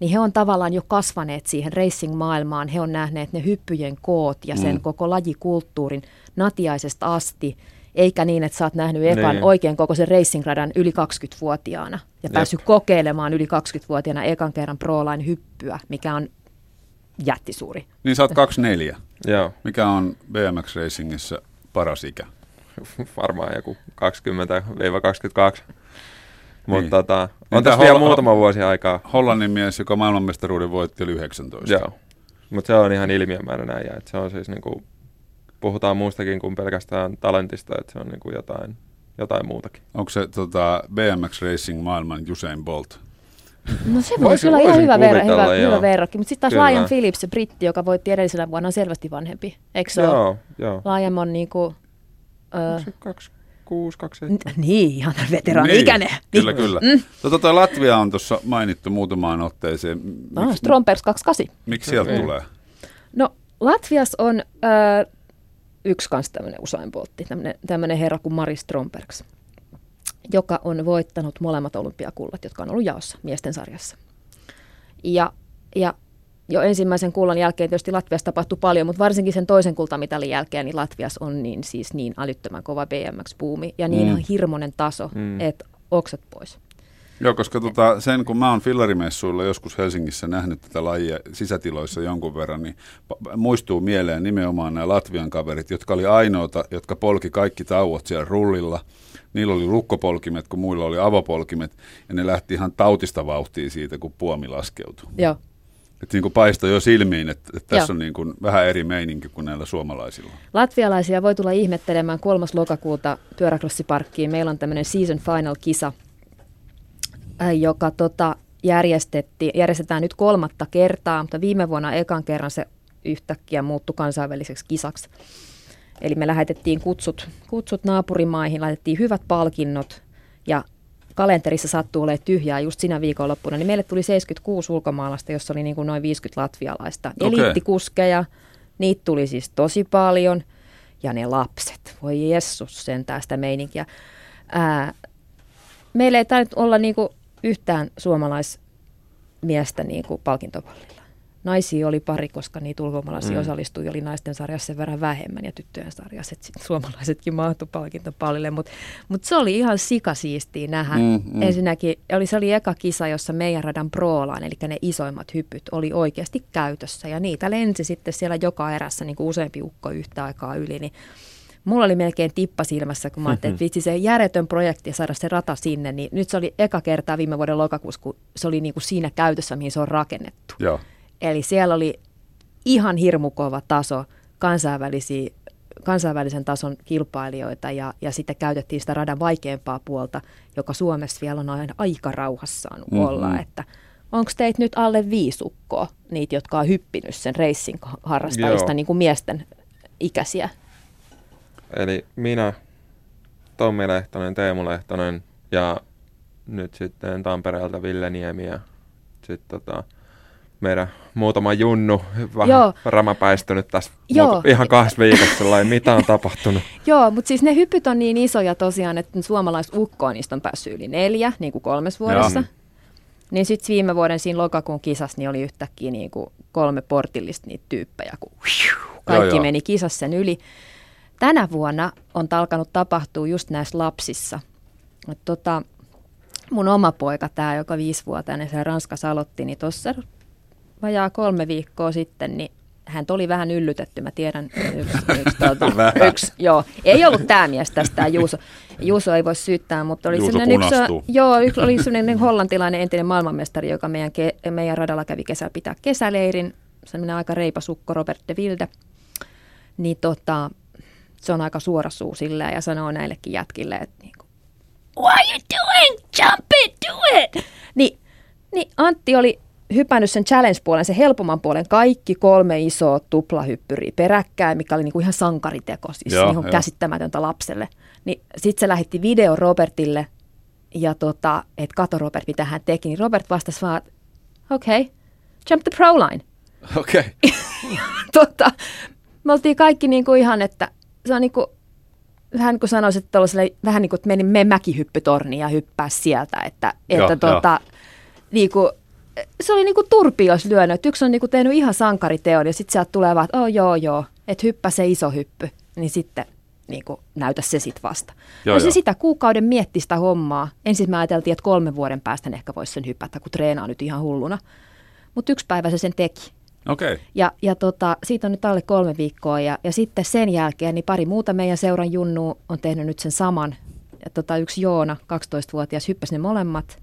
S3: niin he on tavallaan jo kasvaneet siihen racing-maailmaan. He on nähneet ne hyppyjen koot ja sen mm. koko lajikulttuurin natiaisesta asti – eikä niin, että sä oot nähnyt ekan niin. oikein koko sen racingradan yli 20-vuotiaana ja Jep. päässyt kokeilemaan yli 20-vuotiaana ekan kerran pro hyppyä, mikä on jättisuuri.
S2: Niin sä oot 24. Joo. Mikä on BMX Racingissä paras ikä?
S4: Varmaan joku 20-22. Mutta niin. tota, on tässä vielä muutama vuosi aikaa.
S2: Hollannin mies, joka maailmanmestaruuden voitti, oli 19.
S4: Joo, mutta se on ihan ilmiömäinen äijä. Se on siis niinku puhutaan muustakin kuin pelkästään talentista, että se on niin kuin jotain, jotain muutakin.
S2: Onko se tota, BMX Racing maailman Usain Bolt?
S3: No se voisi olla ihan hyvä, ver- hyvä, hyvä verrokki, mutta sitten taas Lion Phillips, se britti, joka voitti edellisenä vuonna, on selvästi vanhempi, eikö se joo, ole? Joo. Lion on niinku...
S4: Ö... 26, 27.
S3: Niin, ihan veteraani-ikäinen.
S2: Niin, kyllä, kyllä. Mm. Tota, toi Latvia on tuossa mainittu muutamaan otteeseen.
S3: Miksi, ah, Strompers 28.
S2: Miksi sieltä niin. tulee?
S3: No Latvias on äh, yksi kanssa tämmöinen Usain Boltti, tämmöinen herra kuin Mari Strombergs, joka on voittanut molemmat olympiakullat, jotka on ollut jaossa miesten sarjassa. Ja, ja jo ensimmäisen kullan jälkeen tietysti Latviassa tapahtui paljon, mutta varsinkin sen toisen kultamitalin jälkeen niin Latviassa on niin, siis niin älyttömän kova BMX-buumi ja niin mm. hirmoinen taso, mm. että oksat pois.
S2: Joo, koska tota, sen kun mä oon fillarimessuilla joskus Helsingissä nähnyt tätä lajia sisätiloissa jonkun verran, niin muistuu mieleen nimenomaan nämä Latvian kaverit, jotka oli ainoita, jotka polki kaikki tauot siellä rullilla. Niillä oli lukkopolkimet, kun muilla oli avopolkimet, ja ne lähti ihan tautista vauhtia siitä, kun puomi laskeutui.
S3: Joo.
S2: Että niin kuin paistoi jo silmiin, että, että tässä Joo. on niin kuin vähän eri meininki kuin näillä suomalaisilla.
S3: Latvialaisia voi tulla ihmettelemään 3. lokakuuta pyöräklossiparkkiin. Meillä on tämmöinen season final-kisa, Äh, joka tota, järjestettiin, järjestetään nyt kolmatta kertaa, mutta viime vuonna ekan kerran se yhtäkkiä muuttui kansainväliseksi kisaksi. Eli me lähetettiin kutsut, kutsut naapurimaihin, laitettiin hyvät palkinnot ja kalenterissa sattuu olemaan tyhjää just sinä viikonloppuna, niin meille tuli 76 ulkomaalaista, jossa oli niin kuin noin 50 latvialaista. Okay. Eliittikuskeja, niitä tuli siis tosi paljon, ja ne lapset, voi jessus sentään sitä meininkiä. Ää, meillä ei tainnut olla niinku yhtään suomalaismiestä niin kuin palkintopallilla. Naisia oli pari, koska niitä ulkomaalaisia mm. osallistui, oli naisten sarjassa sen verran vähemmän ja tyttöjen sarjassa, että sit suomalaisetkin mahtui palkintopallille, mutta mut se oli ihan sikasiistiä nähdä. Mm, mm. Ensinnäkin oli, se oli eka kisa, jossa meidän radan proolaan, eli ne isoimmat hypyt, oli oikeasti käytössä ja niitä lensi sitten siellä joka erässä niin kuin useampi ukko yhtä aikaa yli, niin mulla oli melkein tippa silmässä, kun mä ajattelin, että vitsi se järjetön projekti ja saada se rata sinne, niin nyt se oli eka kertaa viime vuoden lokakuussa, kun se oli niin kuin siinä käytössä, mihin se on rakennettu.
S2: Joo.
S3: Eli siellä oli ihan hirmukova taso kansainvälisiä, kansainvälisen tason kilpailijoita ja, ja sitten käytettiin sitä radan vaikeampaa puolta, joka Suomessa vielä on aina aika rauhassa saanut mm-hmm. olla, että onko teitä nyt alle viisukkoa, niitä, jotka on hyppinyt sen racing harrastajista, niin kuin miesten ikäisiä?
S4: Eli minä, Tommi Lehtonen, Teemu Lehtonen ja nyt sitten Tampereelta Ville Niemi ja sitten tota, meidän muutama junnu vähän Joo. ramapäistynyt tässä Joo. ihan kahdessa viikossa, ei mitä on tapahtunut.
S3: Joo, mutta siis ne hypyt on niin isoja tosiaan, että suomalaiset ukkoa niistä on päässyt yli neljä, niin kuin kolmes vuodessa. Joo. Niin sitten viime vuoden siinä lokakuun kisassa niin oli yhtäkkiä niin kuin kolme portillista niitä tyyppejä, kun kaikki joo, meni kisassa sen yli. Tänä vuonna on alkanut tapahtua just näissä lapsissa. Et tota, mun oma poika, tämä joka viisivuotiaana se Ranskassa aloitti, niin tuossa vajaa kolme viikkoa sitten, niin hän oli vähän yllytetty, mä tiedän, yksi, yksi, tuota, yksi joo, ei ollut tämä mies tästä, tämä Juuso. Juuso ei voi syyttää, mutta oli sellainen yksi, joo, yksi, oli sellainen hollantilainen entinen maailmanmestari, joka meidän, ke, meidän radalla kävi kesällä pitää kesäleirin, sellainen aika reipasukko Robert de Wilde, niin tota, se on aika suora suu silleen ja sanoo näillekin jätkille, että niin kuin, What are you doing? Jump it, do it! Niin, niin Antti oli hypännyt sen challenge-puolen, sen helpomman puolen, kaikki kolme isoa tuplahyppyriä peräkkäin, mikä oli niinku ihan sankariteko, siis joo, niin käsittämätöntä lapselle. Niin sitten se lähetti video Robertille, ja tota, että kato Robert, mitä hän teki, niin Robert vastasi vaan, okei, okay, jump the pro line.
S2: Okei.
S3: Okay. tota, me oltiin kaikki niinku ihan, että se on niinku, vähän niin kuin sanoisin, että vähän niin kuin, että meni, mäkihyppytorniin ja hyppää sieltä, että, että joo, tota, jo. niin kuin, se oli niinku turpios lyönyt. Yksi on niinku tehnyt ihan sankariteon ja sitten sieltä tulee vaan, että oh, joo joo, että hyppä se iso hyppy. Niin sitten niinku, näytä se sitten vasta. Joo, no se joo. sitä kuukauden mietti sitä hommaa. Ensin me ajateltiin, että kolmen vuoden päästä ehkä voisi sen hypätä, kun treenaa nyt ihan hulluna. Mutta yksi päivä se sen teki.
S2: Okay.
S3: Ja, ja tota, siitä on nyt alle kolme viikkoa ja, ja sitten sen jälkeen niin pari muuta meidän seuran junnu on tehnyt nyt sen saman. Ja tota, yksi Joona, 12-vuotias, hyppäsi ne molemmat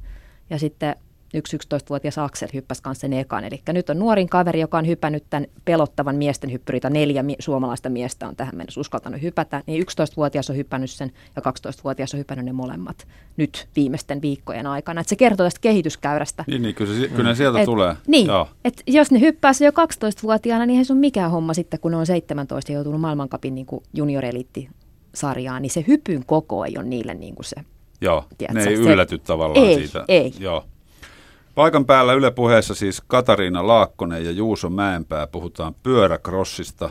S3: ja sitten yksi 11-vuotias Aksel hyppäsi kanssa sen ekan. Eli nyt on nuorin kaveri, joka on hypännyt tämän pelottavan miesten hyppyritä. Neljä mi- suomalaista miestä on tähän mennessä uskaltanut hypätä. Niin 11-vuotias on hypännyt sen ja 12-vuotias on hypännyt ne molemmat nyt viimeisten viikkojen aikana. Et se kertoo tästä kehityskäyrästä.
S2: Niin, niin kyllä, se, kyllä ne sieltä et, tulee.
S3: Niin, että jos ne hyppää se jo 12-vuotiaana, niin ei se ole mikään homma sitten, kun ne on 17 ja joutunut maailmankapin niin junioreliitti sarjaan, niin se hypyn koko ei ole niille niin kuin se.
S2: Joo, tiedätkö, ne ei ylläty se, tavallaan
S3: ei,
S2: siitä.
S3: Ei,
S2: Joo. Paikan päällä Yle puheessa siis Katariina Laakkonen ja Juuso Mäenpää puhutaan pyöräkrossista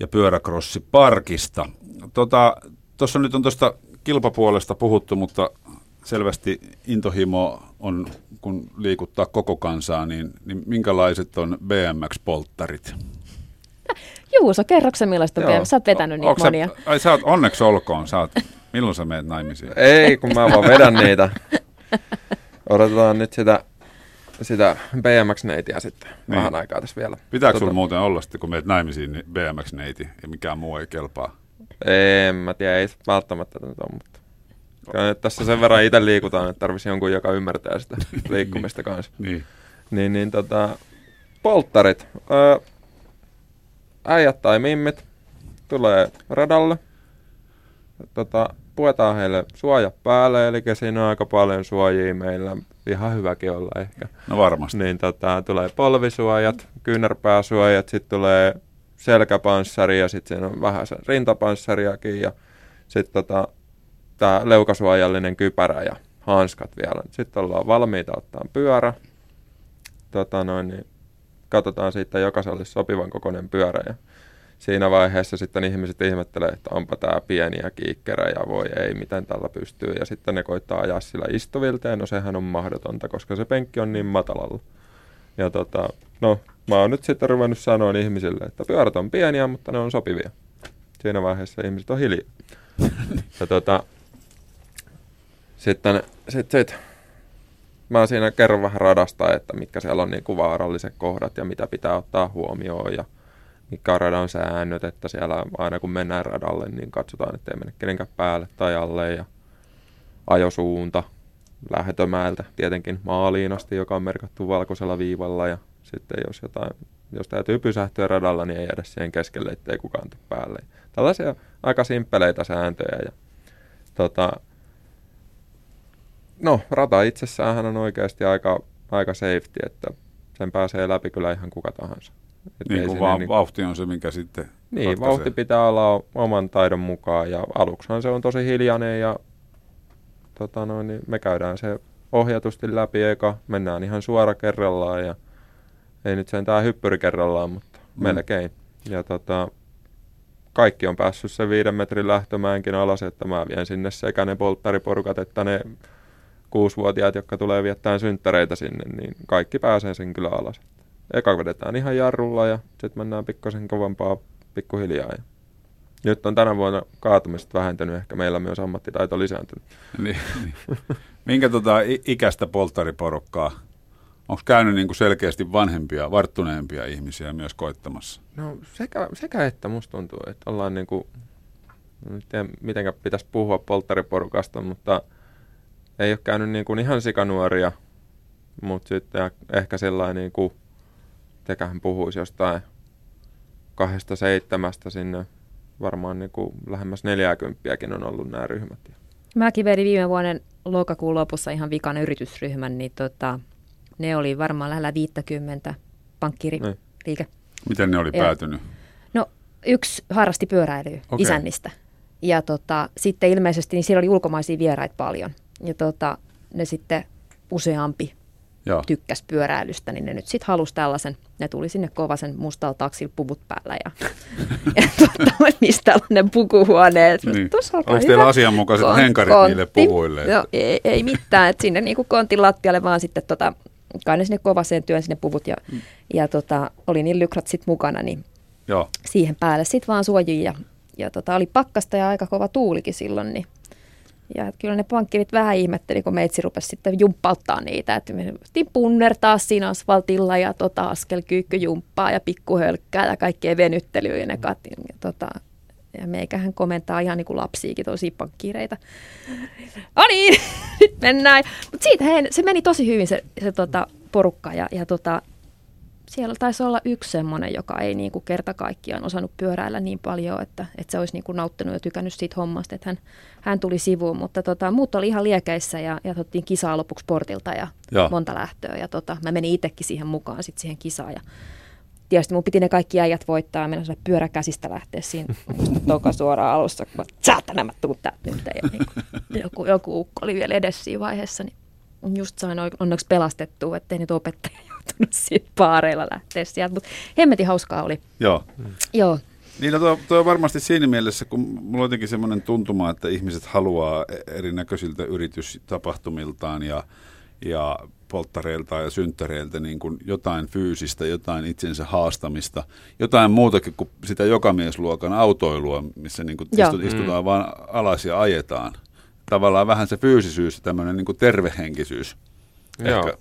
S2: ja pyöräkrossiparkista. Tuossa tota, nyt on tuosta kilpapuolesta puhuttu, mutta selvästi intohimo on, kun liikuttaa koko kansaa, niin, niin minkälaiset on BMX-polttarit?
S3: Juuso, kerroksä millaista Joo. BMX? Sä oot vetänyt niitä Onko monia.
S2: Sä, ai sä oot, onneksi olkoon. Sä oot, milloin sä meet naimisiin?
S4: Ei, kun mä vaan vedän niitä. Odotetaan nyt sitä, sitä BMX-neitiä sitten niin. vähän aikaa tässä vielä.
S2: Pitääkö tota... sulla muuten olla sitten, kun meet naimisiin, niin BMX-neiti ja mikään muu ei kelpaa?
S4: En mä tiedä, ei välttämättä tätä ole, mutta Kyllä nyt tässä sen verran itse liikutaan, että tarvisi jonkun, joka ymmärtää sitä liikkumista kanssa.
S2: niin.
S4: Niin, niin tota, polttarit. Öö, äijät tai mimmit tulee radalle. Tota, puetaan heille suoja päälle, eli siinä on aika paljon suojia meillä. Ihan hyväkin olla ehkä.
S2: No varmasti.
S4: Niin tota, tulee polvisuojat, kyynärpääsuojat, sitten tulee selkäpanssari ja sitten siinä on vähän rintapanssariakin ja sitten tota, tämä leukasuojallinen kypärä ja hanskat vielä. Sitten ollaan valmiita ottaa pyörä. Tota noin, niin katsotaan siitä jokaiselle sopivan kokoinen pyörä ja siinä vaiheessa sitten ihmiset ihmettelee, että onpa tämä pieni ja kiikkerä ja voi ei, miten tällä pystyy. Ja sitten ne koittaa ajaa sillä istuvilta ja no sehän on mahdotonta, koska se penkki on niin matalalla. Ja tota, no mä oon nyt sitten ruvennut sanoa ihmisille, että pyörät on pieniä, mutta ne on sopivia. Siinä vaiheessa ihmiset on hiljaa. ja tota, sitten sit, sit, mä siinä kerron vähän radasta, että mitkä siellä on niin kuin vaaralliset kohdat ja mitä pitää ottaa huomioon ja mikä on radan säännöt, että siellä aina kun mennään radalle, niin katsotaan, ettei mene kenenkään päälle tai alle ja ajosuunta lähtömäältä tietenkin maaliin asti, joka on merkattu valkoisella viivalla ja sitten jos jotain, jos täytyy pysähtyä radalla, niin ei jäädä siihen keskelle, ettei kukaan tule päälle. Tällaisia aika simppeleitä sääntöjä ja tota, no rata itsessään on oikeasti aika, aika safety, että sen pääsee läpi kyllä ihan kuka tahansa.
S2: Et niin kuin vaan niin, vauhti on se, mikä sitten
S4: Niin, ratkaisee. vauhti pitää olla oman taidon mukaan ja aluksihan se on tosi hiljainen ja tota noin, niin me käydään se ohjatusti läpi eka, mennään ihan suora kerrallaan ja ei nyt sentään hyppyri kerrallaan, mutta mm. melkein. Ja tota, kaikki on päässyt sen viiden metrin lähtömäänkin alas, että mä vien sinne sekä ne polttariporukat että ne kuusivuotiaat, jotka tulee viettämään synttäreitä sinne, niin kaikki pääsee sen kyllä alas. Eka vedetään ihan jarrulla ja sitten mennään pikkasen kovempaa pikkuhiljaa. Ja nyt on tänä vuonna kaatumiset vähentynyt, ehkä meillä myös ammattitaito lisääntynyt.
S2: niin, niin. Minkä tota ikäistä polttariporukkaa? Onko käynyt niin kuin selkeästi vanhempia, varttuneempia ihmisiä myös koittamassa?
S4: No sekä, sekä että musta tuntuu, että ollaan niin kuin, en tiedä miten pitäisi puhua polttariporukasta, mutta ei ole käynyt niin kuin ihan sikanuoria, mutta sitten ehkä sellainen, niin kuin, tekähän puhuisi jostain kahdesta seitsemästä sinne varmaan niin kuin lähemmäs neljääkymppiäkin on ollut nämä ryhmät.
S3: Mäkin vedin viime vuoden lokakuun lopussa ihan vikan yritysryhmän, niin tota, ne oli varmaan lähellä 50 pankkiriliike. Niin.
S2: Miten ne oli ja, päätynyt?
S3: No yksi harrasti pyöräilyä okay. isännistä. Ja tota, sitten ilmeisesti niin siellä oli ulkomaisia vieraita paljon. Ja tota, ne sitten useampi Joo. tykkäs pyöräilystä, niin ne nyt sitten halusi tällaisen, ne tuli sinne kovasen mustalla taksilla puvut päällä ja, ja tuota, mistä tällainen pukuhuone.
S2: Niin. Onko teillä asianmukaiset kon, henkarit kontti, niille puvuille?
S3: Joo, ei, ei mitään, että sinne niin kontin lattialle vaan sitten tota, kai ne sinne kovaseen työn sinne puvut ja, mm. ja tota, oli niin lykrat sitten mukana, niin Joo. siihen päälle sitten vaan suojia ja, ja tota, oli pakkasta ja aika kova tuulikin silloin, niin ja kyllä ne pankkirit vähän ihmetteli, kun meitsi rupesi sitten jumppauttaa niitä, että me punnertaa siinä asfaltilla ja tota, askelkyykkyjumppaa ja pikkuhölkkää ja kaikkea venyttelyä ja ne katin, ja, tota, ja meikähän komentaa ihan niin kuin lapsiikin tosi pankkireita. No niin, nyt mennään. Mutta siitä hei, se meni tosi hyvin se, se tota, porukka ja, ja tota, siellä taisi olla yksi semmoinen, joka ei niin kuin kerta kaikkiaan osannut pyöräillä niin paljon, että, että se olisi niin kuin nauttinut ja tykännyt siitä hommasta, että hän, hän tuli sivuun. Mutta tota, muut oli ihan liekeissä ja, ja otettiin kisaa lopuksi portilta ja Joo. monta lähtöä. Ja tota, mä menin itsekin siihen mukaan sit siihen kisaan. Ja tietysti mun piti ne kaikki äijät voittaa ja mennä sille pyöräkäsistä lähteä siinä toka suoraan alussa, kun saatana mä tuun täältä nyt. Ja niin kuin, joku, joku ukko oli vielä edessä siinä vaiheessa, niin just sain onneksi pelastettua, ettei nyt opettaja joutunut siitä paareilla lähteä sieltä. Mutta hemmetin hauskaa oli.
S2: Joo.
S3: Joo.
S2: Niin, no tuo, tuo on varmasti siinä mielessä, kun mulla on jotenkin semmoinen tuntuma, että ihmiset haluaa e- erinäköisiltä yritystapahtumiltaan ja, ja polttareilta ja synttäreiltä niin kuin jotain fyysistä, jotain itsensä haastamista, jotain muutakin kuin sitä jokamiesluokan autoilua, missä niin kuin istutaan mm. vaan alas ja ajetaan tavallaan vähän se fyysisyys ja tämmöinen niin tervehenkisyys. Joo. Ehkä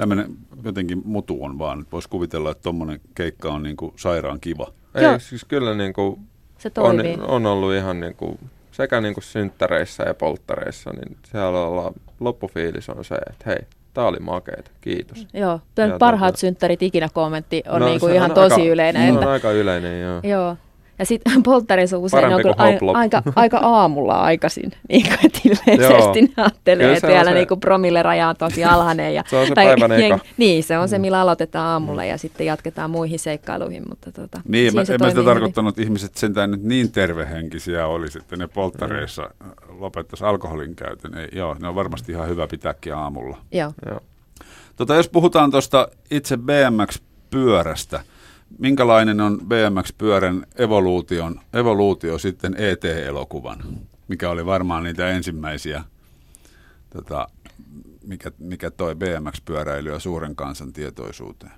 S2: tämmöinen jotenkin mutu on vaan, että voisi kuvitella, että tuommoinen keikka on niin kuin sairaan kiva.
S4: Ei, Joo. siis kyllä niin kuin se on, on ollut ihan niin kuin, sekä niin kuin synttäreissä ja polttareissa, niin siellä ollaan, loppufiilis on se, että hei, Tämä oli makeeta, kiitos.
S3: Joo, parhaat tuota... synttärit ikinä kommentti on no, niinku ihan tosi aika, yleinen.
S4: Se on että... aika yleinen, joo.
S3: joo. Ja sitten polttarissa usein on aika, aika, aika aamulla aikaisin, niin kuin, että ilmeisesti ne ajattelee, että vielä niin kuin promille-raja on tosi alhainen. Ja,
S4: se on se tai, päivän eka.
S3: Niin, se on se, mm. millä aloitetaan aamulla ja sitten jatketaan muihin seikkailuihin. Mutta tota,
S2: niin, mä, en mä sitä tarkoittanut, että ihmiset sentään nyt niin tervehenkisiä olisi, että ne polttareissa mm. lopettaisi alkoholin käytön. Ei, joo, ne on varmasti ihan hyvä pitääkin aamulla.
S3: Joo. joo.
S2: Tota, jos puhutaan tuosta itse BMX-pyörästä, minkälainen on BMX-pyörän evoluution, evoluutio sitten ET-elokuvan, mikä oli varmaan niitä ensimmäisiä, tota, mikä, mikä toi BMX-pyöräilyä suuren kansan tietoisuuteen?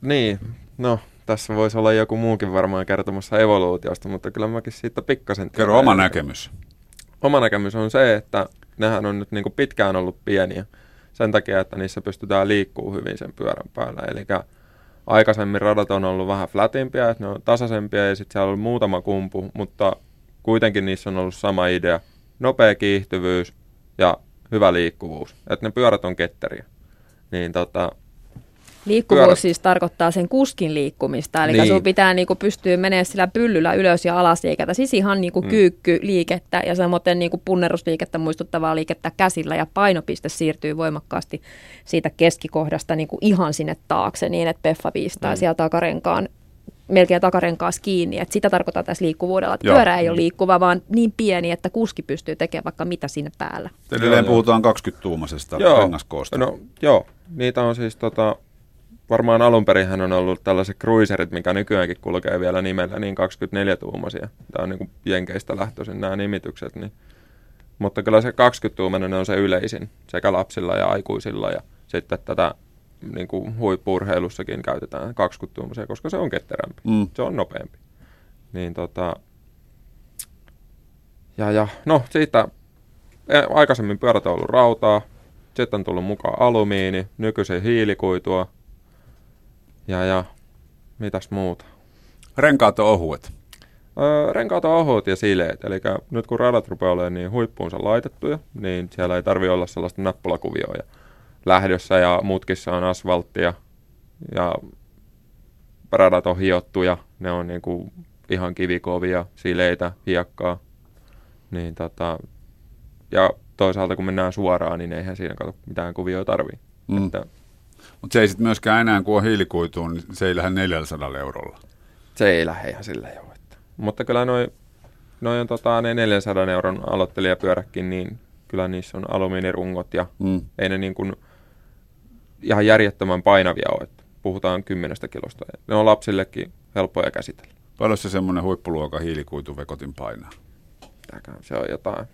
S4: Niin, no tässä voisi olla joku muukin varmaan kertomassa evoluutiosta, mutta kyllä mäkin siitä pikkasen...
S2: Kerro oma näkemys.
S4: Oma näkemys on se, että nehän on nyt niin kuin pitkään ollut pieniä sen takia, että niissä pystytään liikkuu hyvin sen pyörän päällä. Eli aikaisemmin radat on ollut vähän flatimpia, että ne on tasaisempia ja sitten siellä on ollut muutama kumpu, mutta kuitenkin niissä on ollut sama idea. Nopea kiihtyvyys ja hyvä liikkuvuus, että ne pyörät on ketteriä. Niin tota,
S3: Liikkuvuus
S4: Pyörät.
S3: siis tarkoittaa sen kuskin liikkumista, eli
S4: Niin.
S3: sun pitää niinku pystyä menemään sillä pyllyllä ylös ja alas liikettä, siis ihan niinku
S4: Mm.
S3: kyykkyliikettä ja samoin niinku punnerusliikettä muistuttavaa liikettä käsillä ja painopiste siirtyy voimakkaasti siitä keskikohdasta niinku ihan sinne taakse niin, että peffa piistää
S4: Mm.
S3: mm. siellä takarenkaan melkein takarenkaas kiinni, että sitä tarkoittaa tässä liikkuvuudella, että
S2: Joo.
S3: pyörä ei ole liikkuva, vaan niin pieni, että kuski pystyy tekemään vaikka mitä sinne päällä.
S2: Edelleen
S4: Joo,
S2: puhutaan 20-tuumaisesta
S4: Joo.
S2: rengaskoosta.
S4: No joo, niitä on siis tota, varmaan alun perin on ollut tällaiset cruiserit, mikä nykyäänkin kulkee vielä nimellä, niin 24-tuumaisia. Tämä on niin kuin Jenkeistä lähtöisin nämä nimitykset. Niin. Mutta kyllä se 20-tuumainen on se yleisin sekä lapsilla ja aikuisilla ja sitten tätä niin kuin huippuurheilussakin käytetään 20-tuumaisia, koska se on ketterämpi.
S2: Mm.
S4: Se on nopeampi. Niin tota, ja, ja no siitä e, aikaisemmin pyörät on ollut rautaa, sitten on tullut mukaan alumiini, nykyisin hiilikuitua ja, ja mitäs muuta.
S2: Renkaat on ohuet.
S4: Öö, renkaat on ohut ja sileet, eli nyt kun radat rupeaa olemaan niin huippuunsa laitettuja, niin siellä ei tarvi olla sellaista nappulakuvioa. Ja lähdössä ja mutkissa on asfalttia ja radat on hiottuja, ne on niinku ihan kivikovia, sileitä, hiekkaa. Niin tota, ja toisaalta kun mennään suoraan, niin eihän siinä kato mitään kuvioa tarvii.
S2: Mm.
S4: Että
S2: Mutta se ei sitten myöskään enää, kun on hiilikuituun, niin se ei lähde 400 eurolla.
S4: se ei lähde ihan sillä jo. Että. Mutta kyllä noin noi on tota, ne 400 euron aloittelijapyöräkin, niin kyllä niissä on alumiinirungot ja
S2: Mm.
S4: ei ne niin kuin ihan järjettömän painavia ole. Että puhutaan kymmenestä kilosta. Ne on lapsillekin helppoja käsitellä.
S2: Paljon se semmoinen huippuluokan hiilikuituvekotin painaa?
S4: Tääkään Se on jotain,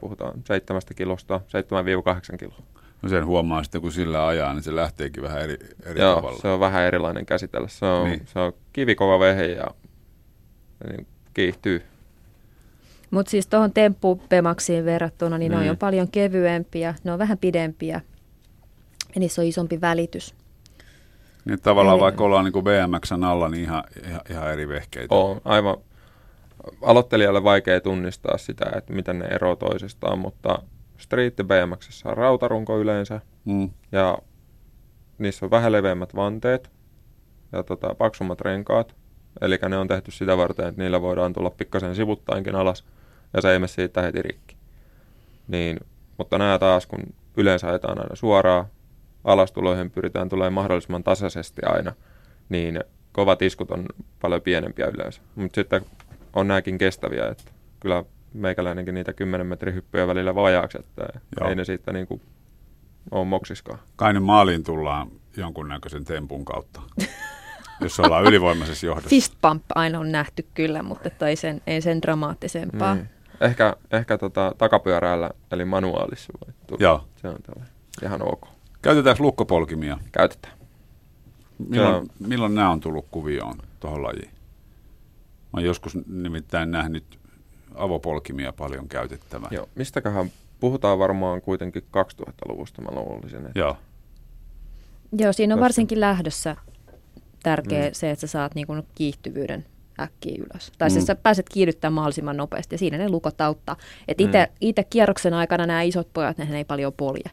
S4: puhutaan seitsemästä kilosta, 7-8 kiloa.
S2: No sen huomaa sitten, kun sillä ajaa, niin se lähteekin vähän eri, eri
S4: Joo,
S2: tavalla.
S4: se on vähän erilainen käsitellä. Se on,
S2: Niin.
S4: niin. se on kivikova vehe ja niin kiihtyy.
S3: Mutta siis tuohon temppupemaksiin verrattuna, niin ne on
S4: Mm.
S3: jo paljon kevyempiä, ne on vähän pidempiä ja niissä on isompi välitys.
S2: Niin tavallaan
S3: Eli-
S2: vaikka ollaan niin kuin BMXn alla, niin ihan, ihan, ihan eri vehkeitä.
S4: On aivan aloittelijalle vaikea tunnistaa sitä, että miten ne eroavat toisistaan, mutta Street BMXssä on rautarunko yleensä
S2: Mm.
S4: ja niissä on vähän leveämmät vanteet ja tota, paksummat renkaat. Eli ne on tehty sitä varten, että niillä voidaan tulla pikkasen sivuttainkin alas ja se ei mene siitä heti rikki. Niin, mutta nämä taas, kun yleensä ajetaan aina suoraan, alastuloihin pyritään tulemaan mahdollisimman tasaisesti aina, niin kovat iskut on paljon pienempiä yleensä. Mutta sitten on nämäkin kestäviä, että kyllä meikäläinenkin niitä 10 metrin hyppyjä välillä vajaaksi, että
S2: Joo.
S4: ei ne siitä niinku ole moksiskaan.
S2: Kai ne maaliin tullaan jonkunnäköisen tempun kautta, jos ollaan ylivoimaisessa johdossa.
S3: Fist pump aina on nähty kyllä, mutta että ei sen, ei sen dramaattisempaa.
S4: Niin. Ehkä, ehkä tota, takapyöräillä, eli manuaalissa voi tulla.
S2: Joo.
S4: Se on ihan ok.
S2: Käytetäänkö lukkopolkimia?
S4: Käytetään.
S2: Milloin, milloin nämä on tullut kuvioon tuohon lajiin? Mä oon joskus nimittäin nähnyt avopolkimia paljon käytettävän.
S4: Joo. Mistäköhän puhutaan varmaan kuitenkin 2000-luvusta, mä luulisin. Että
S2: Joo.
S3: Joo, siinä on varsinkin lähdössä tärkeä
S4: Mm.
S3: se, että sä saat niinku kiihtyvyyden äkkiä ylös. Tai
S2: Mm.
S3: siis sä pääset kiihdyttämään mahdollisimman nopeasti ja siinä ne lukot auttaa. Et ite,
S4: Mm.
S3: ite kierroksen aikana nämä isot pojat, nehän ei paljon polje.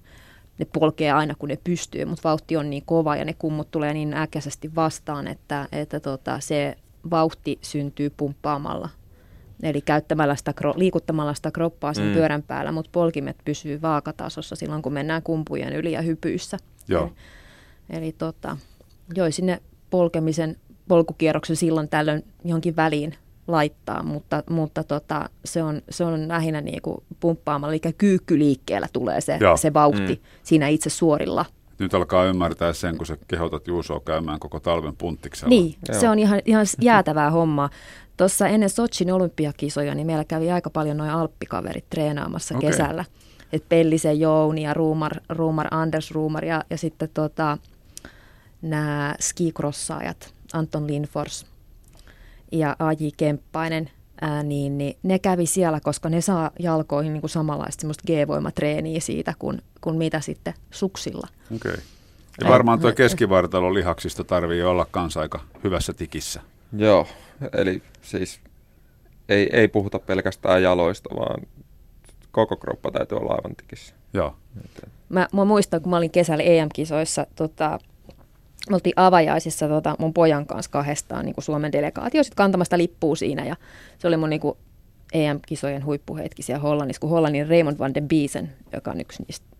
S3: Ne polkee aina kun ne pystyy, mutta vauhti on niin kova ja ne kummut tulee niin äkäisesti vastaan, että, että tota, se vauhti syntyy pumppaamalla. Eli käyttämällä sitä, liikuttamalla sitä kroppaa sen
S4: Mm.
S3: pyörän päällä, mutta polkimet pysyy vaakatasossa silloin, kun mennään kumpujen yli ja hypyissä.
S2: Joo.
S3: Eli tota, joo, sinne polkemisen polkukierroksen silloin tällöin johonkin väliin laittaa, mutta, mutta tota, se, on, se on lähinnä niin kuin pumppaamalla, eli kyykkyliikkeellä tulee se,
S2: Joo.
S3: se vauhti
S4: Mm.
S3: mm. siinä itse suorilla.
S2: Nyt alkaa ymmärtää sen, kun sä kehotat Juusoa käymään koko talven punttiksella.
S3: Niin,
S4: Joo.
S3: se on ihan, ihan jäätävää hommaa. Tuossa ennen Sochin olympiakisoja, niin meillä kävi aika paljon noin alppikaverit treenaamassa okay. kesällä. Et Pellisen Jouni ja Ruumar, Ruumar Anders Ruumar ja, ja sitten tota, nämä skikrossaajat, Anton Linfors ja A.J. Kemppainen, ää, niin, niin ne kävi siellä, koska ne saa jalkoihin niin kuin samanlaista semmoista G-voimatreeniä siitä kuin, kuin mitä sitten suksilla.
S2: Okei. Okay. Ja varmaan tuo keskivartalo lihaksista tarvii olla kans aika hyvässä tikissä.
S4: Joo, eli siis ei, ei puhuta pelkästään jaloista, vaan koko kroppa täytyy olla aivan tikissä.
S2: Joo.
S3: Mä, mä muistan, kun mä olin kesällä EM-kisoissa, tota, me oltiin avajaisissa tota, mun pojan kanssa kahdestaan niin kuin Suomen delegaatio sit kantamasta lippua siinä ja se oli mun niin kuin, EM-kisojen huippuhetki siellä Hollannissa, kun Hollannin Raymond van den Biesen, joka on yksi niistä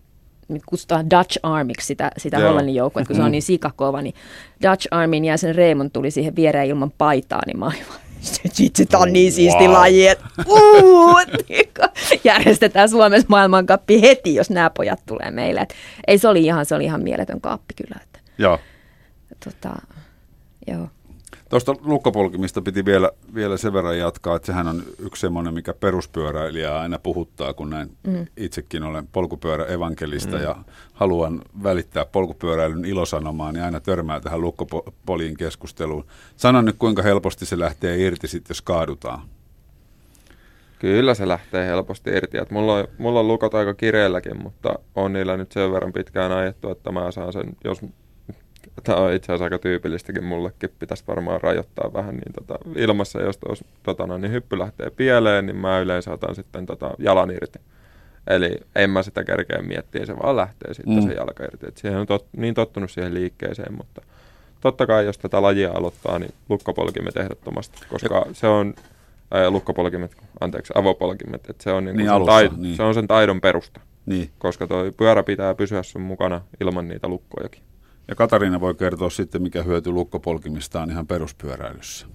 S3: kutsutaan Dutch Armiksi sitä, sitä Hollannin joukkoa, kun se on niin sikakova, niin Dutch Armin jäsen Raymond tuli siihen viereen ilman paitaa, niin mä aivan, Sitten tämä on niin siisti wow. laji, että uh, järjestetään Suomessa maailmankappi heti, jos nämä pojat tulee meille. Et ei se oli ihan, se oli ihan mieletön kaappi kyllä. Että,
S2: joo.
S3: Tota, joo.
S2: Tuosta lukkopolkimista piti vielä, vielä sen verran jatkaa, että sehän on yksi semmoinen, mikä peruspyöräilijää aina puhuttaa, kun näin mm. itsekin olen polkupyöräevankelista mm. ja haluan välittää polkupyöräilyn ilosanomaan, niin aina törmää tähän lukkopoliin keskusteluun. Sano nyt, kuinka helposti se lähtee irti sitten, jos kaadutaan.
S4: Kyllä se lähtee helposti irti. Et mulla, on, mulla on lukot aika kireelläkin, mutta on niillä nyt sen verran pitkään ajettu, että mä saan sen, jos Tämä on itse asiassa aika tyypillistäkin mullekin. Pitäisi varmaan rajoittaa vähän niin tota, ilmassa, jos tuos, tota, no, niin hyppy lähtee pieleen, niin mä yleensä otan sitten tota, jalan irti. Eli en mä sitä kerkeä miettiä, se vaan lähtee sitten mm. se jalka irti. Et siihen on tot, niin tottunut siihen liikkeeseen, mutta totta kai jos tätä lajia aloittaa, niin lukkopolkimet ehdottomasti, koska ja. se on ää, lukkopolkimet, anteeksi, avopolkimet, että se on, niin niin alussa, niin. se on sen taidon perusta. Niin. Koska tuo pyörä pitää pysyä sun mukana ilman niitä lukkojakin.
S2: Ja Katariina voi kertoa sitten, mikä hyöty lukkopolkimista on ihan peruspyöräilyssä.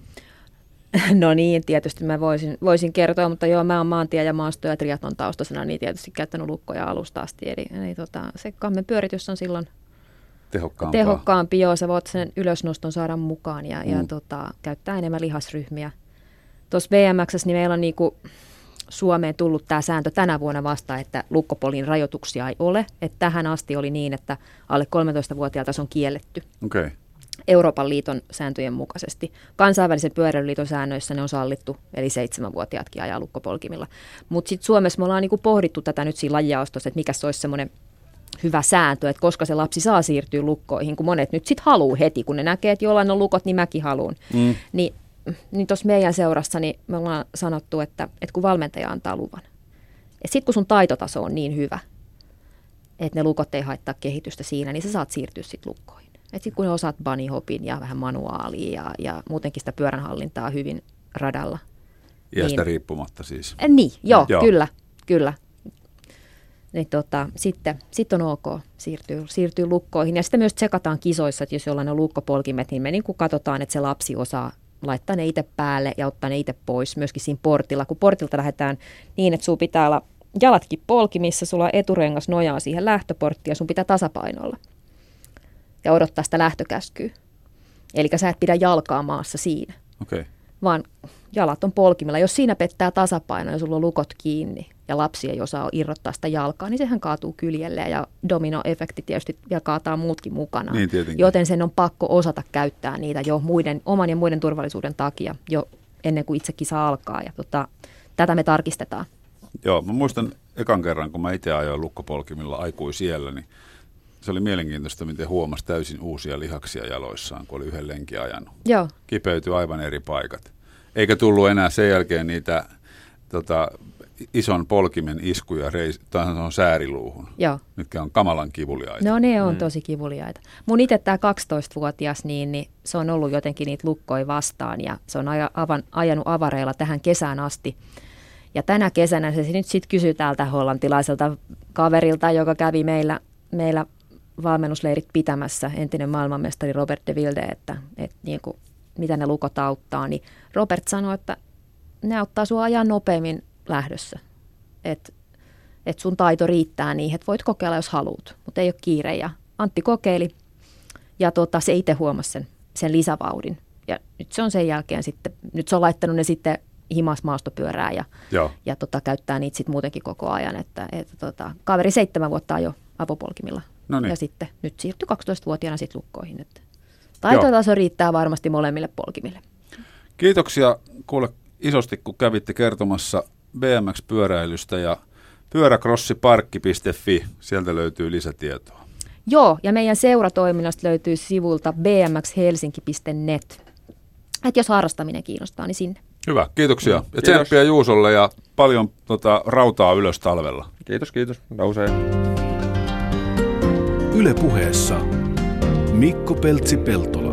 S3: No niin, tietysti mä voisin, voisin kertoa, mutta joo, mä oon maantie- ja maasto- ja triatlon taustaisena, niin tietysti käyttänyt lukkoja alusta asti. Eli, eli tota, se kammen pyöritys on silloin
S2: tehokkaampaa.
S3: tehokkaampi, joo, sä voit sen ylösnoston saada mukaan ja, mm. ja tota, käyttää enemmän lihasryhmiä. Tuossa BMX, niin meillä on niinku, Suomeen tullut tämä sääntö tänä vuonna vasta, että lukkopolin rajoituksia ei ole. Että tähän asti oli niin, että alle 13-vuotiaalta se on kielletty.
S2: Okay.
S3: Euroopan liiton sääntöjen mukaisesti. Kansainvälisen pyöräilyliiton säännöissä ne on sallittu, eli seitsemänvuotiaatkin ajaa lukkopolkimilla. Mutta sitten Suomessa me ollaan niinku pohdittu tätä nyt siinä lajiaostossa, että mikä se olisi semmoinen hyvä sääntö, että koska se lapsi saa siirtyä lukkoihin, kun monet nyt sitten haluaa heti, kun ne näkee, että jollain on lukot, niin mäkin haluan. Mm. Niin niin tuossa meidän seurassa niin me ollaan sanottu, että, että kun valmentaja antaa luvan, ja sitten kun sun taitotaso on niin hyvä, että ne lukot ei haittaa kehitystä siinä, niin sä saat siirtyä sitten lukkoihin. Sitten kun ne osaat bunny hopin ja vähän manuaalia ja, ja muutenkin sitä pyöränhallintaa hyvin radalla.
S2: Iästä niin, riippumatta siis.
S3: Äh, niin, joo, joo, kyllä, kyllä. Niin tota, sitten sit on ok siirtyy, siirtyy lukkoihin. Ja sitten myös tsekataan kisoissa, että jos jollain on lukkopolkimet, niin me niin katsotaan, että se lapsi osaa laittaa ne itse päälle ja ottaa ne itse pois myöskin siinä portilla. Kun portilta lähdetään niin, että sun pitää olla jalatkin polkimissa, sulla eturengas nojaa siihen lähtöporttiin ja sun pitää tasapainolla ja odottaa sitä lähtökäskyä. Eli sä et pidä jalkaa maassa siinä,
S2: okay.
S3: vaan jalat on polkimilla. Jos siinä pettää tasapaino ja sulla on lukot kiinni ja lapsi ei osaa irrottaa sitä jalkaa, niin sehän kaatuu kyljelle ja dominoefekti tietysti ja kaataa muutkin mukana.
S2: Niin,
S3: Joten sen on pakko osata käyttää niitä jo muiden, oman ja muiden turvallisuuden takia jo ennen kuin itse kisa alkaa. Ja tota, tätä me tarkistetaan.
S2: Joo, mä muistan ekan kerran, kun mä itse ajoin lukkopolkimilla aikuisiellä, niin se oli mielenkiintoista, miten huomasi täysin uusia lihaksia jaloissaan, kun oli yhden lenkin ajanut.
S3: Joo.
S2: Kipeytyi aivan eri paikat. Eikä tullut enää sen jälkeen niitä tota, ison polkimen iskuja reis, on sääriluuhun,
S3: Joo.
S2: mitkä on kamalan kivuliaita.
S3: No ne on mm. tosi kivuliaita. Mun itse tämä 12-vuotias, niin, niin se on ollut jotenkin niitä lukkoja vastaan ja se on ajan, ajanut avareilla tähän kesään asti. Ja tänä kesänä se nyt sitten kysyy täältä hollantilaiselta kaverilta, joka kävi meillä, meillä valmennusleirit pitämässä, entinen maailmanmestari Robert de Wilde, että, että niin kuin, mitä ne lukot auttaa, niin Robert sanoi, että ne auttaa sinua ajan nopeammin lähdössä. Että et sun taito riittää niin, että voit kokeilla, jos haluat, mutta ei ole kiire. Ja Antti kokeili ja tota, se itse huomasi sen, sen lisävauhdin. Ja nyt se on sen jälkeen sitten, nyt se on laittanut ne sitten himas maastopyörää ja,
S2: Joo.
S3: ja tota, käyttää niitä sitten muutenkin koko ajan. Että, että tota, kaveri seitsemän vuotta jo avopolkimilla
S2: Noniin.
S3: ja sitten nyt siirtyi 12-vuotiaana sitten lukkoihin. Että taitotaso Joo. riittää varmasti molemmille polkimille.
S2: Kiitoksia kuule isosti, kun kävitte kertomassa BMX-pyöräilystä ja pyöräkrossiparkki.fi, sieltä löytyy lisätietoa.
S3: Joo, ja meidän seuratoiminnasta löytyy sivulta bmxhelsinki.net. Että jos harrastaminen kiinnostaa, niin sinne.
S2: Hyvä, kiitoksia. Ja
S4: Kiitos.
S2: tsemppiä Juusolle ja paljon tota, rautaa ylös talvella.
S4: Kiitos, kiitos. Nousee.
S1: Yle puheessa Mikko Peltsi-Peltola.